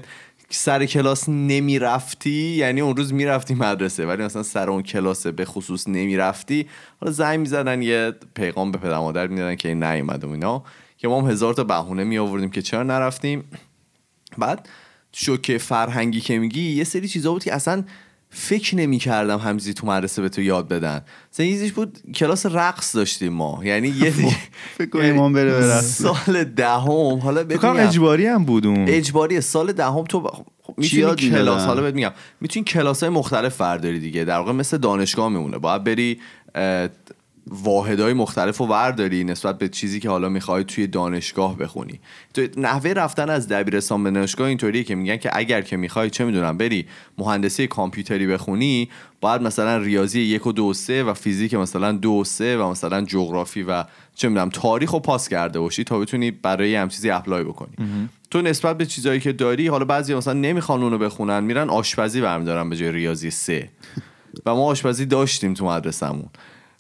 سر کلاس نمی‌رفتی؟ یعنی اون روز می‌رفتی مدرسه ولی مثلا سر اون کلاس به خصوص نمی‌رفتی؟ حالا زنگ می‌زدن یه پیغام به پدر مادر می‌دادن که این نیومد و اینا که ما هم هزار تا بهونه می آوردیم که چرا نرفتیم؟ بعد شوکه فرهنگی که میگی یه سری چیزا بود که اصلا فکر نمی کردم همزی تو مدرسه به تو یاد بدن چیزیش بود کلاس رقص داشتیم ما یعنی یه دیگه فکر کنم ایمان بره. سال دهم حالا فکر میگم. اجباری هم بود اون اجباری سال دهم تو. خب می‌تونی کلاس؟ حالا بهت میگم می‌تونی کلاس های مختلف برداری دیگه در واقع مثل دانشگاه میمونه باید بری واحدهای مختلف رو ورداری نسبت به چیزی که حالا می‌خوای توی دانشگاه بخونی. تو نحوه رفتن از دبیرستان به دانشگاه اینطوریه که میگن که اگر که می‌خوای چه می‌دونم بری مهندسی کامپیوتری بخونی باید مثلا ریاضی یک و دو و سه و فیزیک مثلا دو و سه و مثلا جغرافی و چه می‌دونم تاریخ رو پاس کرده باشی تا بتونی برای هم چیزی اپلای بکنی. تو نسبت به چیزایی که داری حالا بعضی مثلا نمی‌خوان اونو بخونن میرن آشپزی برمیدارن به جای ریاضی سه. و ما آشپزی داشتیم تو مدرسمون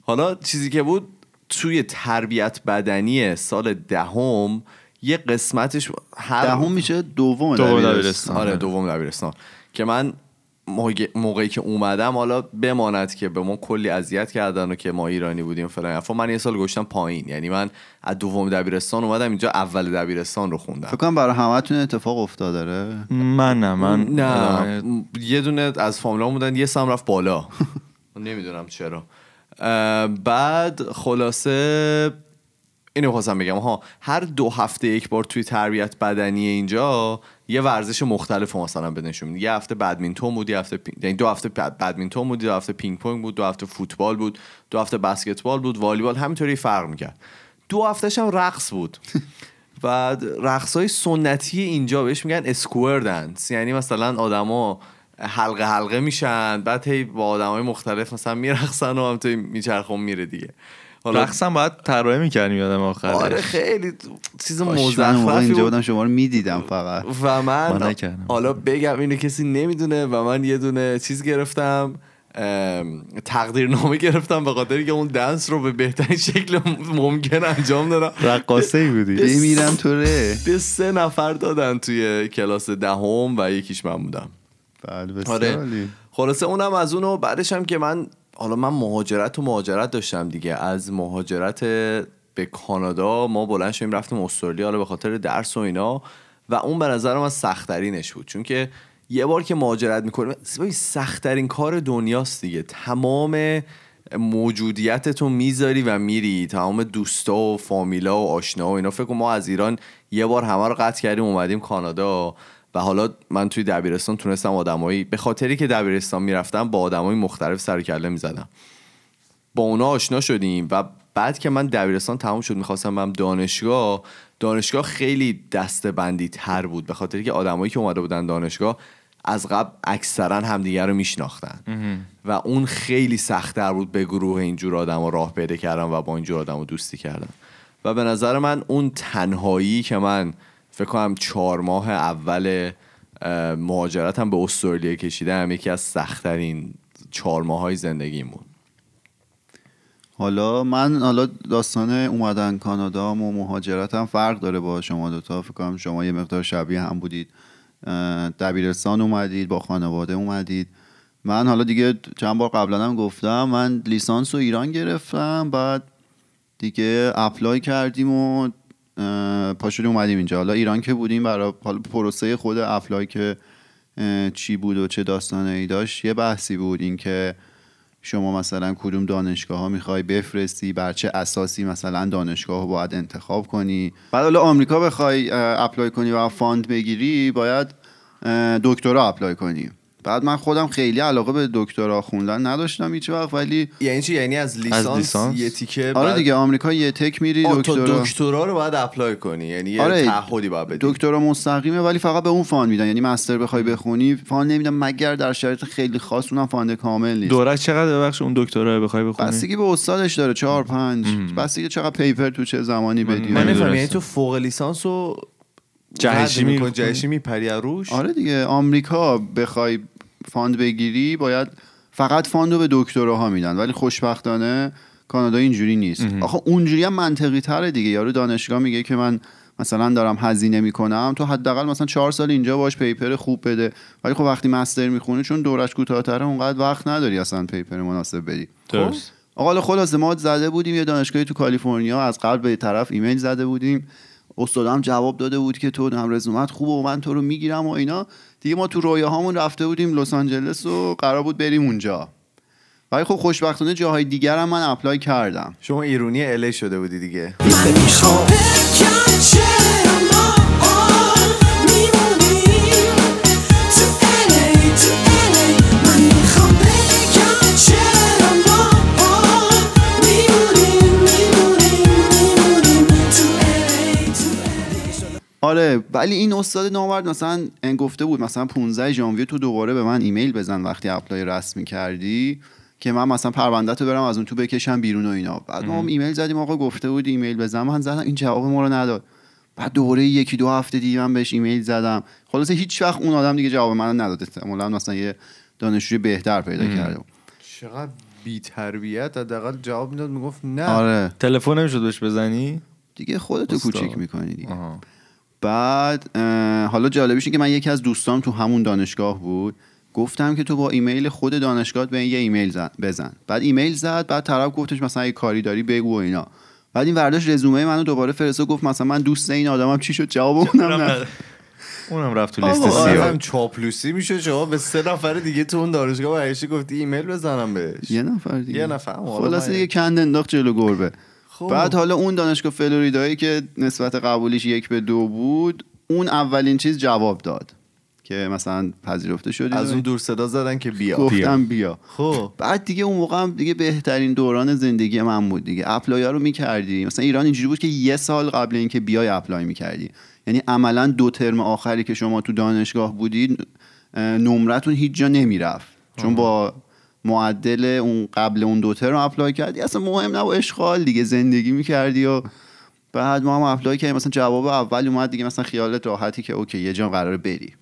حالا چیزی که بود توی تربیت بدنی سال دهم یه قسمتش هر دهم میشه دوم دبیرستان. دبیرستان. آره دوم دبیرستان. که من موقع- موقعی که اومدم حالا بماند که به ما کلی اذیت کردن و که ما ایرانی بودیم و فلان. من یه سال گشتم پایین. یعنی من از دوم دبیرستان اومدم اینجا اول دبیرستان رو خوندم. فکر کنم برای همتون اتفاق افتاد داره من نه من نه. ادامه- یه دونه از فامیلا بودن یه سم رفت بالا. نمی‌دونم چرا. بعد خلاصه اینو خواستم بگم. ها هر دو هفته یک بار توی تربیت بدنی اینجا یه ورزش مختلف مثلا به نشون. یه هفته بدمینتون بود یه هفته پینگ... یعنی دو هفته بد- بدمینتون بود دو هفته پینگ پونگ بود دو هفته فوتبال بود دو هفته بسکتبال بود والیبال همینطوری فرق می‌کرد. دو هفتهش هم رقص بود. و رقص های سنتی اینجا بهش میگن اسکوئر دنس یعنی مثلا آدما حلقه حلقه میشن بعد هی با آدمای مختلف مثلا میرقصن و همینطوری میچرخون میره دیگه. حالا رقصم باید طراحی می‌کردیم یادم آخرش. آره خیلی چیز مزخرفی اینجا بود. بودم شما رو می‌دیدم فقط. و من. حالا بگم اینو کسی نمی‌دونه و من یه دونه چیز گرفتم ام، تقدیرنامه گرفتم به خاطر که اون دنس رو به بهترین شکل ممکن انجام دادم. رقاصه ای بودی بمیرم توره به سه نفر دادن توی کلاس دهم و یکیش من بودم. بله آره. خلاصه اونم از اونو بعدش هم که من حالا من مهاجرت و مهاجرت داشتم دیگه. از مهاجرت به کانادا ما بلند شدیم رفتیم استرالیا حالا به خاطر درس و اینا. و اون به نظرم از سختترینش بود. چون که یه بار که مهاجرت می‌کنیم سختترین کار دنیاست دیگه. تمام موجودیتتو می‌ذاری و میری. تمام دوستا و فامیلا و آشنا و اینا. فکر ما از ایران یه بار همه رو قطع کردیم اومدیم کانادا. و حالا من توی دبیرستان تونستم آدمایی به خاطری که دبیرستان می‌رفتم با آدمای مختلف سر و کله می‌زدم. با اونا آشنا شدیم و بعد که من دبیرستان تمام شد می‌خواستم برم دانشگاه دانشگاه خیلی دسته بندی تر بود به خاطر که آدمایی که اومده بودن دانشگاه از قبل اکثرا همدیگر رو میشناختن. و اون خیلی سختتر بود به گروه اینجور آدم راه پیدا کردم و با اینجور آدم دوستی کردم و به نظر من اون تنهایی که من فکر کنم چهار ماه اول اه، مهاجرتم به استرالیا کشیدم. یکی از سختترین چهار ماه های زندگیم بود حالا من حالا داستان اومدن کانادا و مهاجرتم فرق داره با شما دوتا فکر کنم شما یه مقدار شبیه هم بودید. دبیرستان اومدید با خانواده اومدید. من حالا دیگه چند بار قبلا هم گفتم من لیسانس رو ایران گرفتم بعد دیگه apply کردیم و اه، پا شدیم اومدیم اینجا. حالا ایران که بودیم برای پروسه خود apply که چی بود و چه داستانه داشت یه بحثی بود این که شما مثلا کدوم دانشگاه ها می‌خوای بفرستی بر چه اساسی مثلا دانشگاه رو باید انتخاب کنی. بعد حالا آمریکا بخوای apply کنی و fund بگیری باید دکترا apply کنی. بعد من خودم خیلی علاقه به دکترا خوندن نداشتم هیچ وقت ولی یعنی چی؟ یعنی از لیسانس, لیسانس؟ یه تیکه آره بعد- دیگه آمریکا یه تیکه میری آه، تو دکترا دکترا رو باید apply کنی یعنی یه آره، تعهدی باید بدی. دکترا مستقیمه ولی فقط به اون fund میدن یعنی master بخوای بخونی fund نمیدن مگر در شرایط خیلی خاص اونم fund کامل نیست. دورش چقدر ببخش اون دکترا بخوای بخونی؟ بستگی به استادش داره چهار پنج بستگی چقدر paper تو چه زمانی بدی. من نمی‌دونستم. نفهم یعنی تو فوق لیسانس رو جهشی می‌کنی،؟ جهشی میپری از روش؟ آره دیگه آمریکا بخوای fund بگیری باید فقط fund رو به دکتراها میدن. ولی خوشبختانه کانادا اینجوری نیست. آخه اونجوری هم منطقی تره دیگه. یارو دانشگاه میگه که من مثلا دارم هزینه می‌کنم تو حداقل مثلا چهار سال اینجا باش paper خوب بده. ولی خب وقتی master می‌خونی چون دورش کوتاه‌تره اونقدر وقت نداری اصلا paper مناسب بدی. درست. آقا حالا خلاصه ما زده بودیم یه دانشگاهی تو کالیفرنیا. از قبل به طرف ایمیل زده بودیم. استادم جواب داده بود که تو هم رزومت خوبه و من تو رو می‌گیرم و اینا. دیگه ما تو رویاهامون رفته بودیم لس آنجلس و قرار بود بریم اونجا. ولی خب خوشبختانه جاهای دیگر هم من apply کردم. شما ایرونی LA شده بودی دیگه. آره ولی این استاد نامرد مثلا گفته بود مثلا 15 ژانویه تو دوباره به من ایمیل بزن وقتی apply رسمی کردی که من مثلا پرونده تو برم از اون تو بکشم بیرون و اینا. بعد ما هم ایمیل زدیم آقا گفته بود ایمیل بزن. من زدم این جواب ما رو نداد. بعد دوباره یکی دو هفته دیگه من بهش ایمیل زدم. خلاصه هیچ وقت اون آدم دیگه جواب من نداد احتمالاً مثلا یه دانشجوی بهتر پیدا کرده بود. چقدر بی تربیت حداقل جواب می‌داد می‌گفت نه. آره. تلفن نمی‌شد بهش بزنی؟ دیگه خودتو. کوچیک می‌کنی دیگه. آها. بعد حالا جالبیش که من یکی از دوستام تو همون دانشگاه بود. گفتم که تو با ایمیل خود دانشگاه به این یه ایمیل زن بزن. بعد ایمیل زد بعد طرف گفتش مثلا اگه کاری داری بگو و اینا. بعد این ورداش رزومه منو دوباره فرستاد گفت مثلا من دوست این آدمم چی شد؟ جواب اونم نه اونم رفت تو لیست آره. سیاه. هم چاپلوسی میشه شما. به سه نفر دیگه تو اون دانشگاه برگشتی گفتی ایمیل بزنم بهش. یه نفر دیگه. یه نفر. من- دیگه گند انداخت جلو گربه. خب. بعد حالا اون دانشگاه فلوریدایی که نسبت قبولیش یک به دو بود اون اولین چیز جواب داد که مثلا پذیرفته شدی از اون دور صدا زدن که بیا. گفتم بیا. خب. بعد دیگه اون موقع هم دیگه بهترین دوران زندگی من بود دیگه. apply رو می‌کردی. مثلا ایران اینجوری بود که یه سال قبل اینکه بیای apply می‌کردی. یعنی عملا دو ترم آخری که شما تو دانشگاه بودید نمرتون هیچ جا نمی‌رفت. چون با معدل اون قبل اون دو ترم apply کردی؟ اصلا مهم نبود آشغال دیگه زندگی می‌کردی و بعد ما هم apply کردیم. مثلا جواب اول اومد دیگه مثلا خیالت راحتی که okay یه جا قراره بری.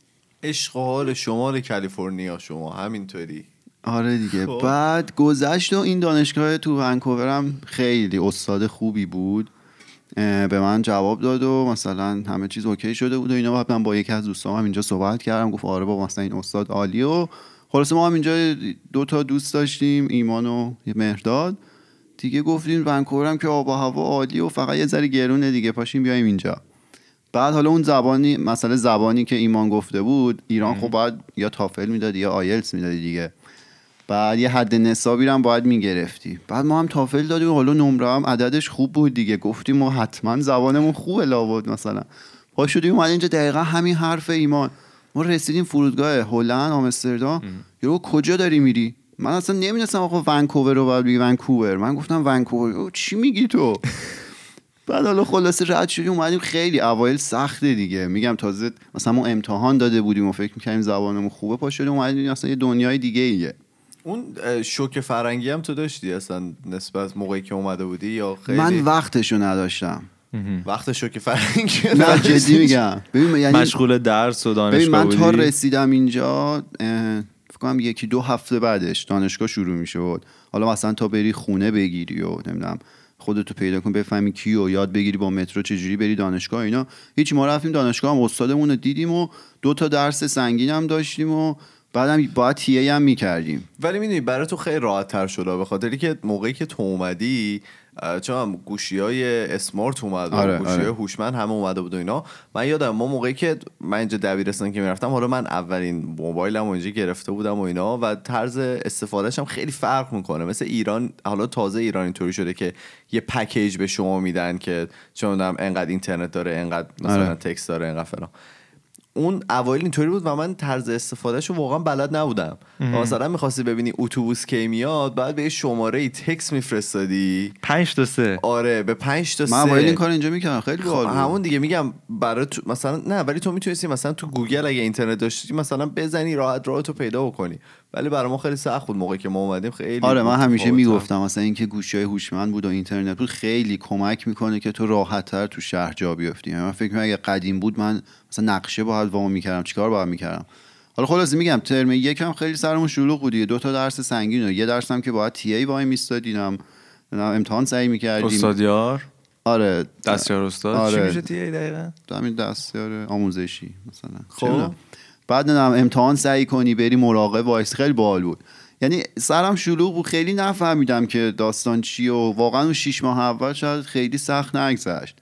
حال شمال کالیفرنیا شما همینطوری. آره دیگه. خب. بعد گذشت و این دانشگاه تو ونکوورم خیلی استاد خوبی بود. به من جواب داد و مثلا همه چیز okay شده بود و اینا. بعد من با یکی از دوستام هم اینجا صحبت کردم. گفت آره بابا مثلا این استاد عالی و خلاصه ما هم اینجا دو تا دوست داشتیم ایمان و مهرداد. دیگه گفتیم ونکوورم که آب و هوا عالی و فقط یه ذره گرونه دیگه پاشیم بیایم اینجا. بعد حالا اون زبانی مسئله زبانی که ایمان گفته بود ایران خب باید یا تافل می‌دادی یا آیلتس می‌دادی دیگه. بعد یه حد نصابی هم باید می‌گرفتی. بعد ما هم تافل دادیم حالا نمره هم عددش خوب بود دیگه. گفتیم ما حتما زبانمون خوبه لابد مثلا. پا شدیم اومد اینجا دقیقا همین حرف ایمان. ما رسیدیم فرودگاه هلند آمستردام. یهو کجا داری میری؟ من اصلا نمی‌دونستم آقا ونکوور رو باید بگی ونکوور. من گفتم ونکوور. چی میگی تو؟ بعد حالا خلاصه رد شدیم اومدیم خیلی اوایل سخته دیگه. میگم تازه مثلا ما امتحان داده بودیم و فکر می‌کردیم زبانمون خوبه پا شدیم اومدیم اصلا یه دنیای دیگه ایه. اون شوک فرنگی هم تو داشتی اصلا نسبت موقعی که اومده بودی یا خیلی؟ من وقتشو نداشتم. وقت شوک فرنگی نه جدی میگم. ببین یعنی مشغول درس و ببین دانشگاه من تا رسیدم اینجا فکر کنم یکی دو هفته بعدش دانشگاه شروع می‌شد حالا مثلا تا بری خونه بگیری و نمی‌دونم خودتو پیدا کن بفهمی کی و یاد بگیری با مترو چجوری بری دانشگاه اینا. هیچ ما رفتیم دانشگاه هم استادمون رو دیدیم و دو تا درس سنگین هم داشتیم و بعدم باید تیه هم می‌کردیم. ولی می‌دونی برای تو خیلی راحت تر شده به خاطری که موقعی که تو اومدی چون هم گوشی های smart اومد آره، گوشی های آره. هوشمند همه اومده بود و اینا من یادم ما موقعی که من اینجا دبیرستان که می‌رفتم حالا من اولین موبایلم اینجا گرفته بودم و اینا و طرز استفادهش هم خیلی فرق می‌کنه مثل ایران حالا تازه ایران اینطوری شده که یه پکیج به شما میدن که چون انقدر اینترنت داره انقدر مثلا آره. text داره انقدر فلان اون اوایل اینطوری بود و من طرز استفادهش رو واقعا بلد نبودم. و مثلا می‌خواستی ببینی اتوبوس کی میاد بعد به یه شماره ای تکس میفرستادی. پنج تا سه. آره به 5 تا من سه. اوایل این کار اینجا می‌کردم. خیلی خب باحال بود. همون دیگه میگم برای تو مثلا نه ولی تو می‌تونستی مثلا تو گوگل اگه اینترنت داشتی مثلا بزنی راحت راه تو پیدا بکنی. ولی برای ما خیلی سخت بود موقعی که ما اومدیم خیلی آره من همیشه. می‌گفتم مثلا اینکه گوشی های هوشمند بود و اینترنت بود خیلی کمک می‌کنه که تو راحت تر تو شهر جا بیفتی یعنی من فکر می‌کنم اگه قدیم بود من مثلا نقشه باید وام می‌کردم چیکار باید می‌کردم؟ حالا خلاصه میگم ترم یکم خیلی سرمون شلوغ بود دو تا درس سنگین و یه درس هم که باید تی ای وای میستادیم. امتحان سعی می‌کردیم. استادیار آره. دستیار استاد؟ آره. چی میشه تی دقیقا؟ همین دستیار آموزشی مثلا. خب. بعد نمی‌دونم امتحان سعی کنی بری مراقب وایسی خیلی باحال بود. یعنی سرم شلوغ بود خیلی نفهمیدم که داستان چی و واقعا اون شیش ماه اول شاید خیلی سخت نگذشت.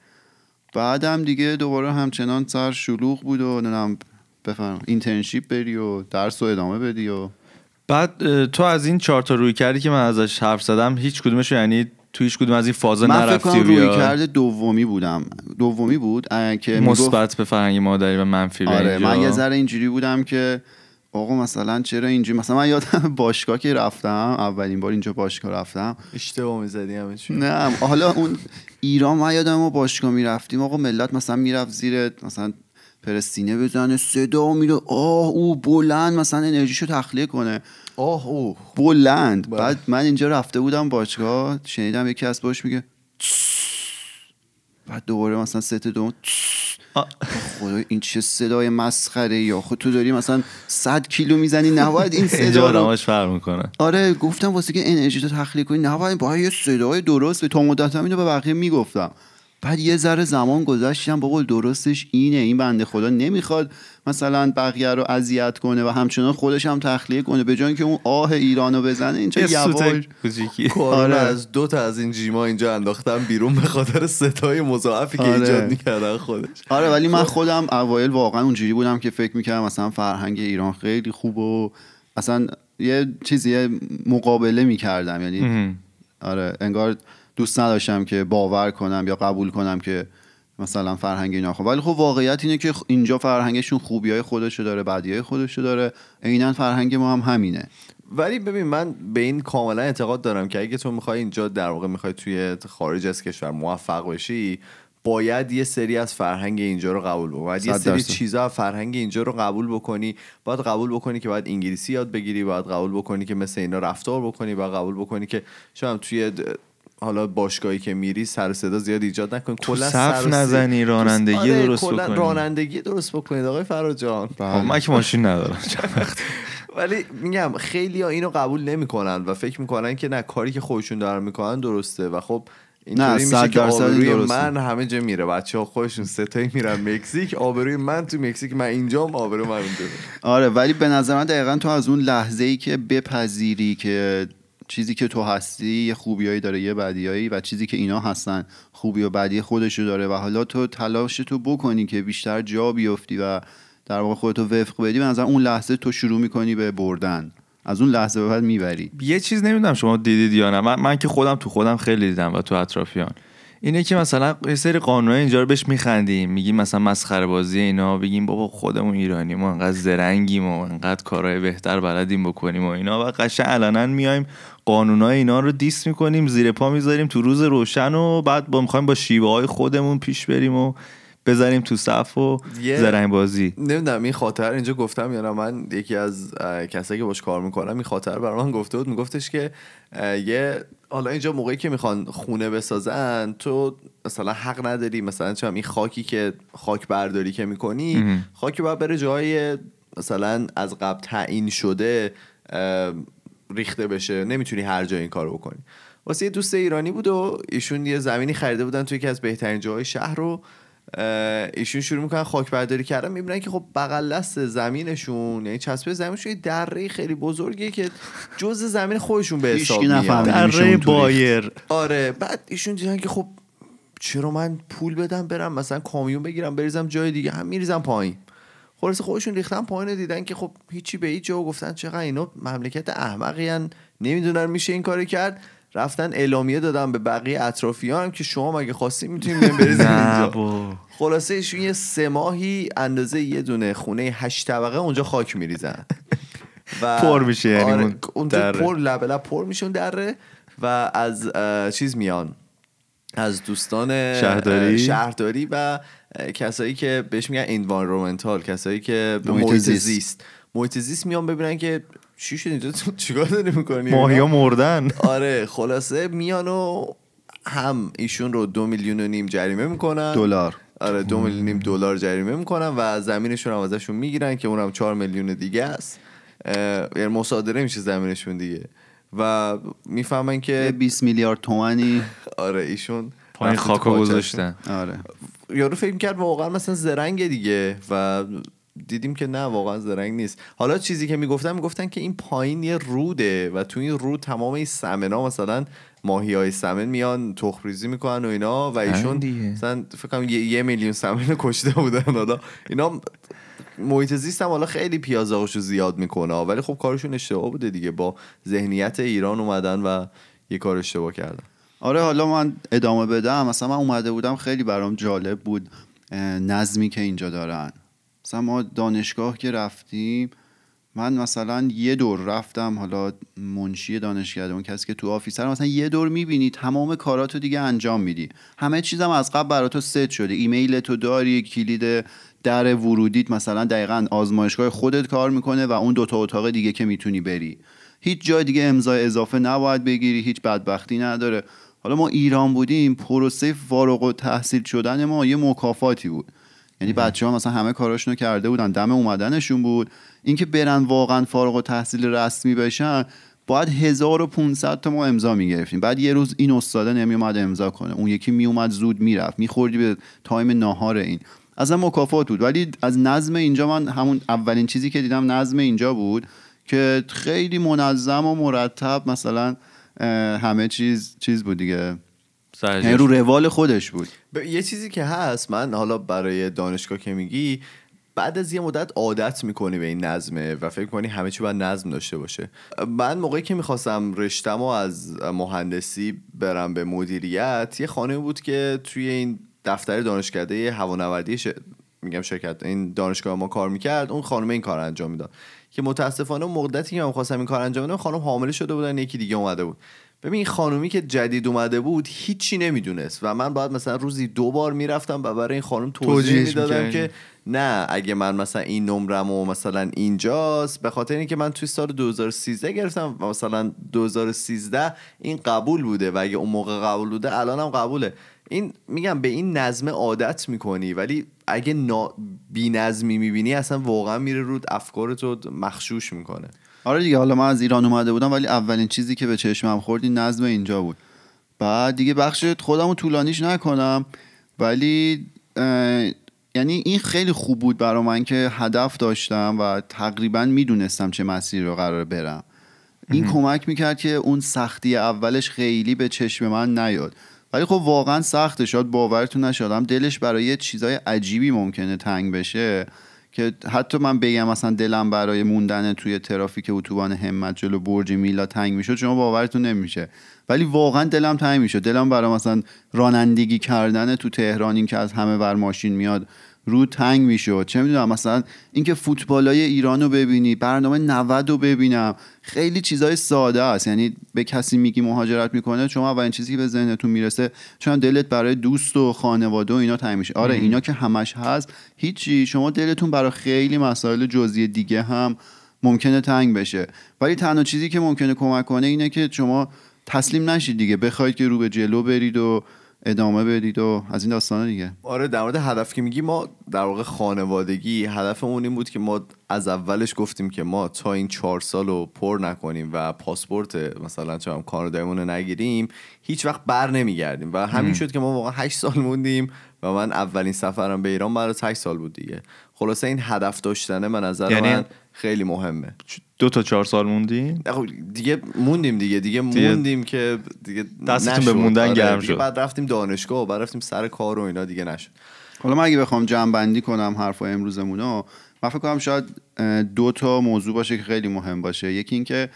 بعدم دیگه دوباره همچنان سر شلوغ بود و نمی‌دونم بفهم internship بری و درس رو ادامه بدی و بعد تو از این چهار تا رویکردی که من ازش حرف زدم هیچ کدومش یعنی تو هیچ کدوم از این فازا من فکر نرفتی کنم و رویکرد دومی بودم. دومی بود که مثبت به فرهنگ مادری و منفی به آره اینجا. من یه ذره اینجوری بودم که آقا مثلا چرا اینجوری مثلا من یادم باشگاه که رفتم اولین بار اینجا باشگاه رفتم. اشتباه می‌زدی همه چی نه حالا اون ایران من یادم ما باشگاه می‌رفتیم. آقا ملت مثلا می‌رفت زیر مثلا پرستینه بزنه صدا میره آه او بلند مثلا انرژیشو تخلیه کنه. آه اوه. بلند. بله. بعد من اینجا رفته بودم باشگاه شنیدم یکی از باش میگه بعد دوباره مثلا ست دوم خدا این چه صدای مسخره یا؟ خود تو داری مثلا 100 کیلو می‌زنی نباید این صدا رو فرق می‌کنه. آره گفتم واسه که انرژی تو تخلیه کنی. نباید باید یه صدای درست به تا مدت هم اینو به بقیه می‌گفتم. بعد یه ذره زمان گذشتم بابا درستش اینه این بنده خدا نمی‌خواد مثلا بقیه رو اذیت کنه و همچنان خودش هم تخلیه کنه به جای اینکه اون آه ایرانو بزنه اینجا یواش کوچیکی آره. از دو تا از این جیما اینجا انداختم بیرون به خاطر ستای مضاعفی که آره. ایجاد می‌کردن خودش آره ولی من خودم اوایل واقعا اونجوری بودم که فکر می‌کردم مثلا فرهنگ ایران خیلی خوب و اصلا یه چیزی مقابله می‌کردم یعنی. آره انگار دوست نداشتم که باور کنم یا قبول کنم که مثلا فرهنگ اینا خوب ولی خب واقعیت اینه که اینجا فرهنگشون خوبی های خودشو داره بدی های خودشو داره. عینا فرهنگ ما هم همینه. ولی ببین من به این کاملا اعتقاد دارم که اگه تو می‌خوای اینجا در واقع می‌خوای توی خارج از کشور موفق بشی باید یه سری از فرهنگ اینجا رو قبول بکنی. باید یه سری. چیزا از فرهنگ اینجا رو قبول بکنی. باید قبول بکنی که باید انگلیسی یاد بگیری. باید قبول بکنی که مثل اینا رفتار بکنی. باید قبول بکنی که شاید توی حالا باشگاهی که میری سر صدا زیاد ایجاد نکنی تو کلا صف نزنی، رانندگی آره، درست کلا بکنی. رانندگی درست بکنید آقای فراجان من که ماشین ندارم. ولی میگم خیلی ها اینو قبول نمی‌کنن و فکر می‌کنن که نه کاری که خودشون دارن می‌کنن درسته و خب نه، میشه که آبروی. من همه جا میره. بچه ها خودشون ستایی میرن مکزیک آبروی من تو مکزیک من اینجام آبروی من اونجا. آره ولی به نظر من دقیقا تو از اون لحظه ای که بپذیری که چیزی که تو هستی یه خوبیایی داره یه بدیایی و چیزی که اینا هستن خوبی و بدی خودشو داره و حالا تو تلاش تو بکنی که بیشتر جا بیفتی و در واقع خودتو وفق بدی به نظر اون لحظه تو شروع می‌کنی به بردن. از اون لحظه به بعد می‌بری. یه چیز نمی‌دونم شما دیدید یا نه. من, من که خودم تو خودم خیلی دیدم و تو اطرافیان. اینه که مثلا یه سری قانونای اینجا رو بهش میخندیم. میگیم مثلا مسخره بازی اینا بگیم بابا خودمون ایرانی ما انقدر زرنگیم و انقدر کارهای بهتر بلدیم بکنیم و اینا و قشنگ علنا میایم قانونای اینا رو دیس می‌کنیم زیر پا می‌ذاریم تو روز روشن و بعد با می‌خوایم با شیوه های خودمون پیش بریم و بذاریم تو صف و زرنگ بازی. نمی‌دونم این خاطر اینجا گفتم یا نه من یکی از کسایی که باش کار می‌کنم این خاطر برای من گفته بود. میگفتش که یه حالا اینجا موقعی که می‌خوان خونه بسازن تو مثلا حق نداری مثلا چه این خاکی که خاک برداری که می‌کنی. خاکی باید بره جای مثلا از قبل تعیین شده ریخته بشه. نمی‌تونی هر جای این کارو بکنی. واسه یه دوست ایرانی بود و ایشون یه زمینی خریده بودن توی یکی از بهترین جاهای شهر رو ایشون شروع می‌کنن خاک برداری کردن می‌بینن که خب بغل دست زمینشون یعنی چسبه زمینشون یه دره خیلی بزرگیه که جز زمین خودشون به حساب میاد. دره. بایر. آره بعد ایشون دیدن که خب چرا من پول بدم برم مثلا کامیون بگیرم بریزم جای دیگه هم میریزم پایین. خلاص خودشون ریختن پایین دیدن که خب هیچی به هیچ جا گفتن چقدر اینا مملکت احمقی نمی‌دونن میشه این کاری کرد. رفتن اعلامیه دادن به بقیه اطرافیان که شما مگه خواستین بریزین نه اینجا خلاصه ایشون یه سه ماهی اندازه یه دونه خونه هشت طبقه اونجا خاک میریزن و پر میشه یعنی آره اون اونجا دره. پر لب لب پر میشه اون دره و از چیز میان از دوستان شهرداری؟ شهرداری و کسایی که بهش میگن انوایرمنتال کسایی که به محیط محیط زیست. زیست محیط زیست میان ببینن که چی شد اینجا تو چیکار داری می‌کنی؟ ماهیا مردن. آره خلاصه میان و هم ایشون رو دو میلیون و نیم جریمه می‌کنن. دلار. آره دو میلیون نیم دلار جریمه می‌کنن و زمینشون هم ازشون می‌گیرن که اونم چهار میلیون دیگه است. یعنی مصادره میشه زمینشون دیگه. و می‌فهمن که 20 میلیارد تومنی. آره ایشون پایین خاکو. گذاشتن. آره. یارو فکر کرد واقعا مثلا زرنگ دیگه و دیدیم که نه واقعا زرنگ نیست. حالا چیزی که می‌گفتن می‌گفتن که این پایین یه روده و تو این رود تمام این سمنا مثلا ماهی های سمن میان تخمریزی می‌کنن و اینا و ایشون دیگه. مثلا فکر کنم یه, یه میلیون سمن کشته بودن حالا. اینا محیط زیست هم حالا خیلی پیازاقشو زیاد می‌کنه ولی خب کارشون اشتباه بوده دیگه. با ذهنیت ایران اومدن و یه کار اشتباه کردن. آره حالا من ادامه بدم. مثلا من اومده بودم خیلی برام جالب بود نظمی که اینجا دارن. مثلا ما دانشگاه که رفتیم من مثلا یه دور رفتم حالا منشی دانشکده اون کسی که تو آفیسر مثلا یه دور می‌بینی تمام کاراتو دیگه انجام میدی. همه چیزم از قبل برای تو ست شده. ایمیل تو داری کلید در ورودیت مثلا دقیقا آزمایشگاه خودت کار می‌کنه و اون دوتا اتاق دیگه که می‌تونی بری. هیچ جای دیگه امضای اضافه نباید بگیری هیچ بدبختی نداره. حالا ما ایران بودیم پروسه فارغ و تحصیل شدن ما یه مکافاتی بود. یعنی بچه ها مثلا همه کاراشونو کرده بودن دم اومدنشون بود. اینکه برن واقعا فارغ و تحصیل رسمی بشن باید 1500 تا ما امضا می‌گرفتیم. بعد یه روز این استاده نمیومد امضا کنه. اون یکی میومد زود می‌رفت. میخوردی به تایم ناهار این. اصلا مکافات بود. ولی از نظم اینجا من همون اولین چیزی که دیدم نظم اینجا بود که خیلی منظم و مرتب مثلا همه چیز چیز بود دیگه. یعنی رو روال خودش بود. ب- یه چیزی که هست من حالا برای دانشگاه که میگی بعد از یه مدت عادت می‌کنی به این نظمه و فکر کنی همه چی باید نظم داشته باشه. من موقعی که می‌خواستم رشتم از مهندسی برم به مدیریت یه خانه بود که توی این دفتر دانشکده هوانوردی ش... میگم شرکت این دانشگاه ما کار می‌کرد اون خانم این کار انجام می‌داد. که متاسفانه مدتی که من خواستم این کار انجام بدم خانم حامله شده بودن یکی دیگه اومده بود. ببین این خانومی که جدید اومده بود هیچی نمی‌دونست و من باید مثلا روزی دو بار می‌رفتم و برای این خانم توضیح می‌دادم. که نه اگه من مثلا این نمرم و مثلا اینجاست به خاطر اینکه من توی سال 2013 گرفتم و مثلا 2013 این قبول بوده و اگه اون موقع قبول بوده الان هم قبوله این میگم به این نظم عادت می‌کنی ولی اگه نا... بی نظمی می‌بینی اصلا واقعا میره رود افکارتو مخشوش می‌کنه آره دیگه حالا من از ایران اومده بودم ولی اولین چیزی که به چشمم خورد این نظم اینجا بود. بعد دیگه بخش خودم رو طولانیش نکنم ولی یعنی این خیلی خوب بود برا من که هدف داشتم و تقریبا می‌دونستم چه مسیری رو قرار برم. این کمک می‌کرد که اون سختی اولش خیلی به چشم من نیاد. ولی خب واقعا سخته شاید باورتون نشدم دلش برای چیزای عجیبی ممکنه تنگ بشه. که حتی من بگم مثلا دلم برای موندن توی ترافیک اتوبان همت جلو برج میلا تنگ می‌شد شما باورتون نمیشه. ولی واقعا دلم تنگ می‌شد. دلم برای مثلا رانندگی کردن تو تهران این که از همه ور ماشین میاد رو تنگ می‌شد چه می‌دونم مثلا اینکه فوتبالای ایران رو ببینی برنامه 90 رو ببینم خیلی چیزای ساده است. یعنی به کسی میگی مهاجرت می‌کنه شما اولین چیزی که به ذهنتون می‌رسه چون دلت برای دوست و خانواده و اینا تنگ میشه. آره اینا که همش هست هیچی. شما دلتون برای خیلی مسائل جزئی دیگه هم ممکنه تنگ بشه. ولی تنها چیزی که ممکنه کمک کنه اینه که شما تسلیم نشید دیگه. بخواید که رو به جلو برید و ادامه بدید و از این داستانا دیگه. آره در مورد هدف که میگی ما در واقع خانوادگی هدفمون این بود که ما از اولش گفتیم که ما تا این چهار سال رو پر نکنیم و پاسپورت مثلا چه هم کانادایمون رو نگیریم هیچ وقت بر نمیگردیم. و همین شد که ما واقعا هشت سال موندیم و من اولین سفرم به ایران از هشت سال بود دیگه. خلاصه این هدف داشتنه من نظر یعنی- من خیلی مهمه. دو تا چهار سال خب دیگه موندیم دیگه. دیگه موندیم که دیگه دستتون به. موندن آره، گرم شد. بعد رفتیم دانشگاه و بعد رفتیم سر کار و اینا دیگه نشد. حالا من اگه بخوام جمع بندی کنم حرفای امروزمون رو من فکر کنم شاید دو تا موضوع باشه که خیلی مهم باشه. یکی اینکه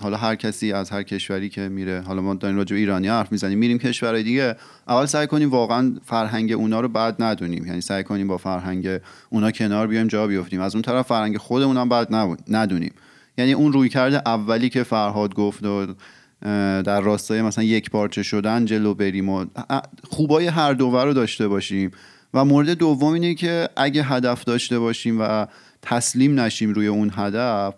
حالا هر کسی از هر کشوری که میره حالا ما داریم راجع ایرانی حرف می‌زنیم میریم کشورهای دیگه. اول سعی کنیم واقعا فرهنگ اونا رو بد ندونیم. یعنی سعی کنیم با فرهنگ اونا کنار بیایم جا بیفتیم. از اون طرف فرهنگ خودمون هم بد ندونیم. یعنی اون روی کرده اولی که فرهاد گفت و در راستای مثلا یک پارچه شدن جلو بریم و خوبای هر دوور رو داشته باشیم. و مورد دوم اینه که اگه هدف داشته باشیم و تسلیم نشیم روی اون هدف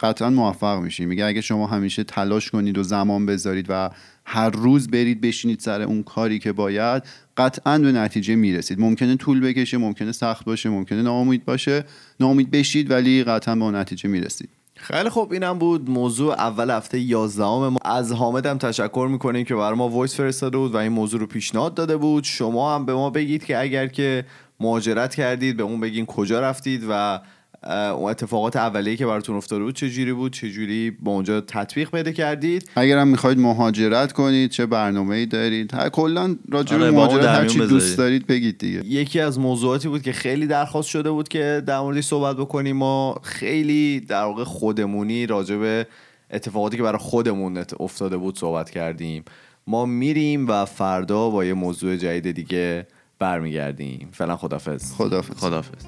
قطعا موفق میشیم میگه اگه شما همیشه تلاش کنید و زمان بذارید و هر روز برید بشینید سر اون کاری که باید قطعا به نتیجه می‌رسید. ممکنه طول بکشه ممکنه سخت باشه ممکنه ناامید باشه. ناامید بشید ولی قطعا به اون نتیجه می‌رسید. خیلی خوب. اینم بود موضوع اول هفته 11 ما. از حامد هم تشکر می‌کنیم که برای ما وایس فرستاده بود و این موضوع رو پیشنهاد داده بود. شما هم به ما بگید که اگر که مهاجرت کردید به اون بگین کجا رفتید و اون اتفاقات اولیه که براتون افتاده بود چجوری بود؟ چجوری با اونجا تطبیق بده کردید؟ اگر هم می‌خواید مهاجرت کنید چه برنامه ای دارید؟ هر کلا راجع به آره، مهاجرت هر چی. دوست دارید بگید دیگه. یکی از موضوعاتی بود که خیلی درخواست شده بود که در موردش صحبت بکنیم. ما خیلی در واقع خودمونی راجع به اتفاقاتی که برای خودمون افتاده بود صحبت کردیم. ما میریم و فردا با یه موضوع جدید دیگه برمیگردیم. فعلا خدافظ خدافظ خدافظ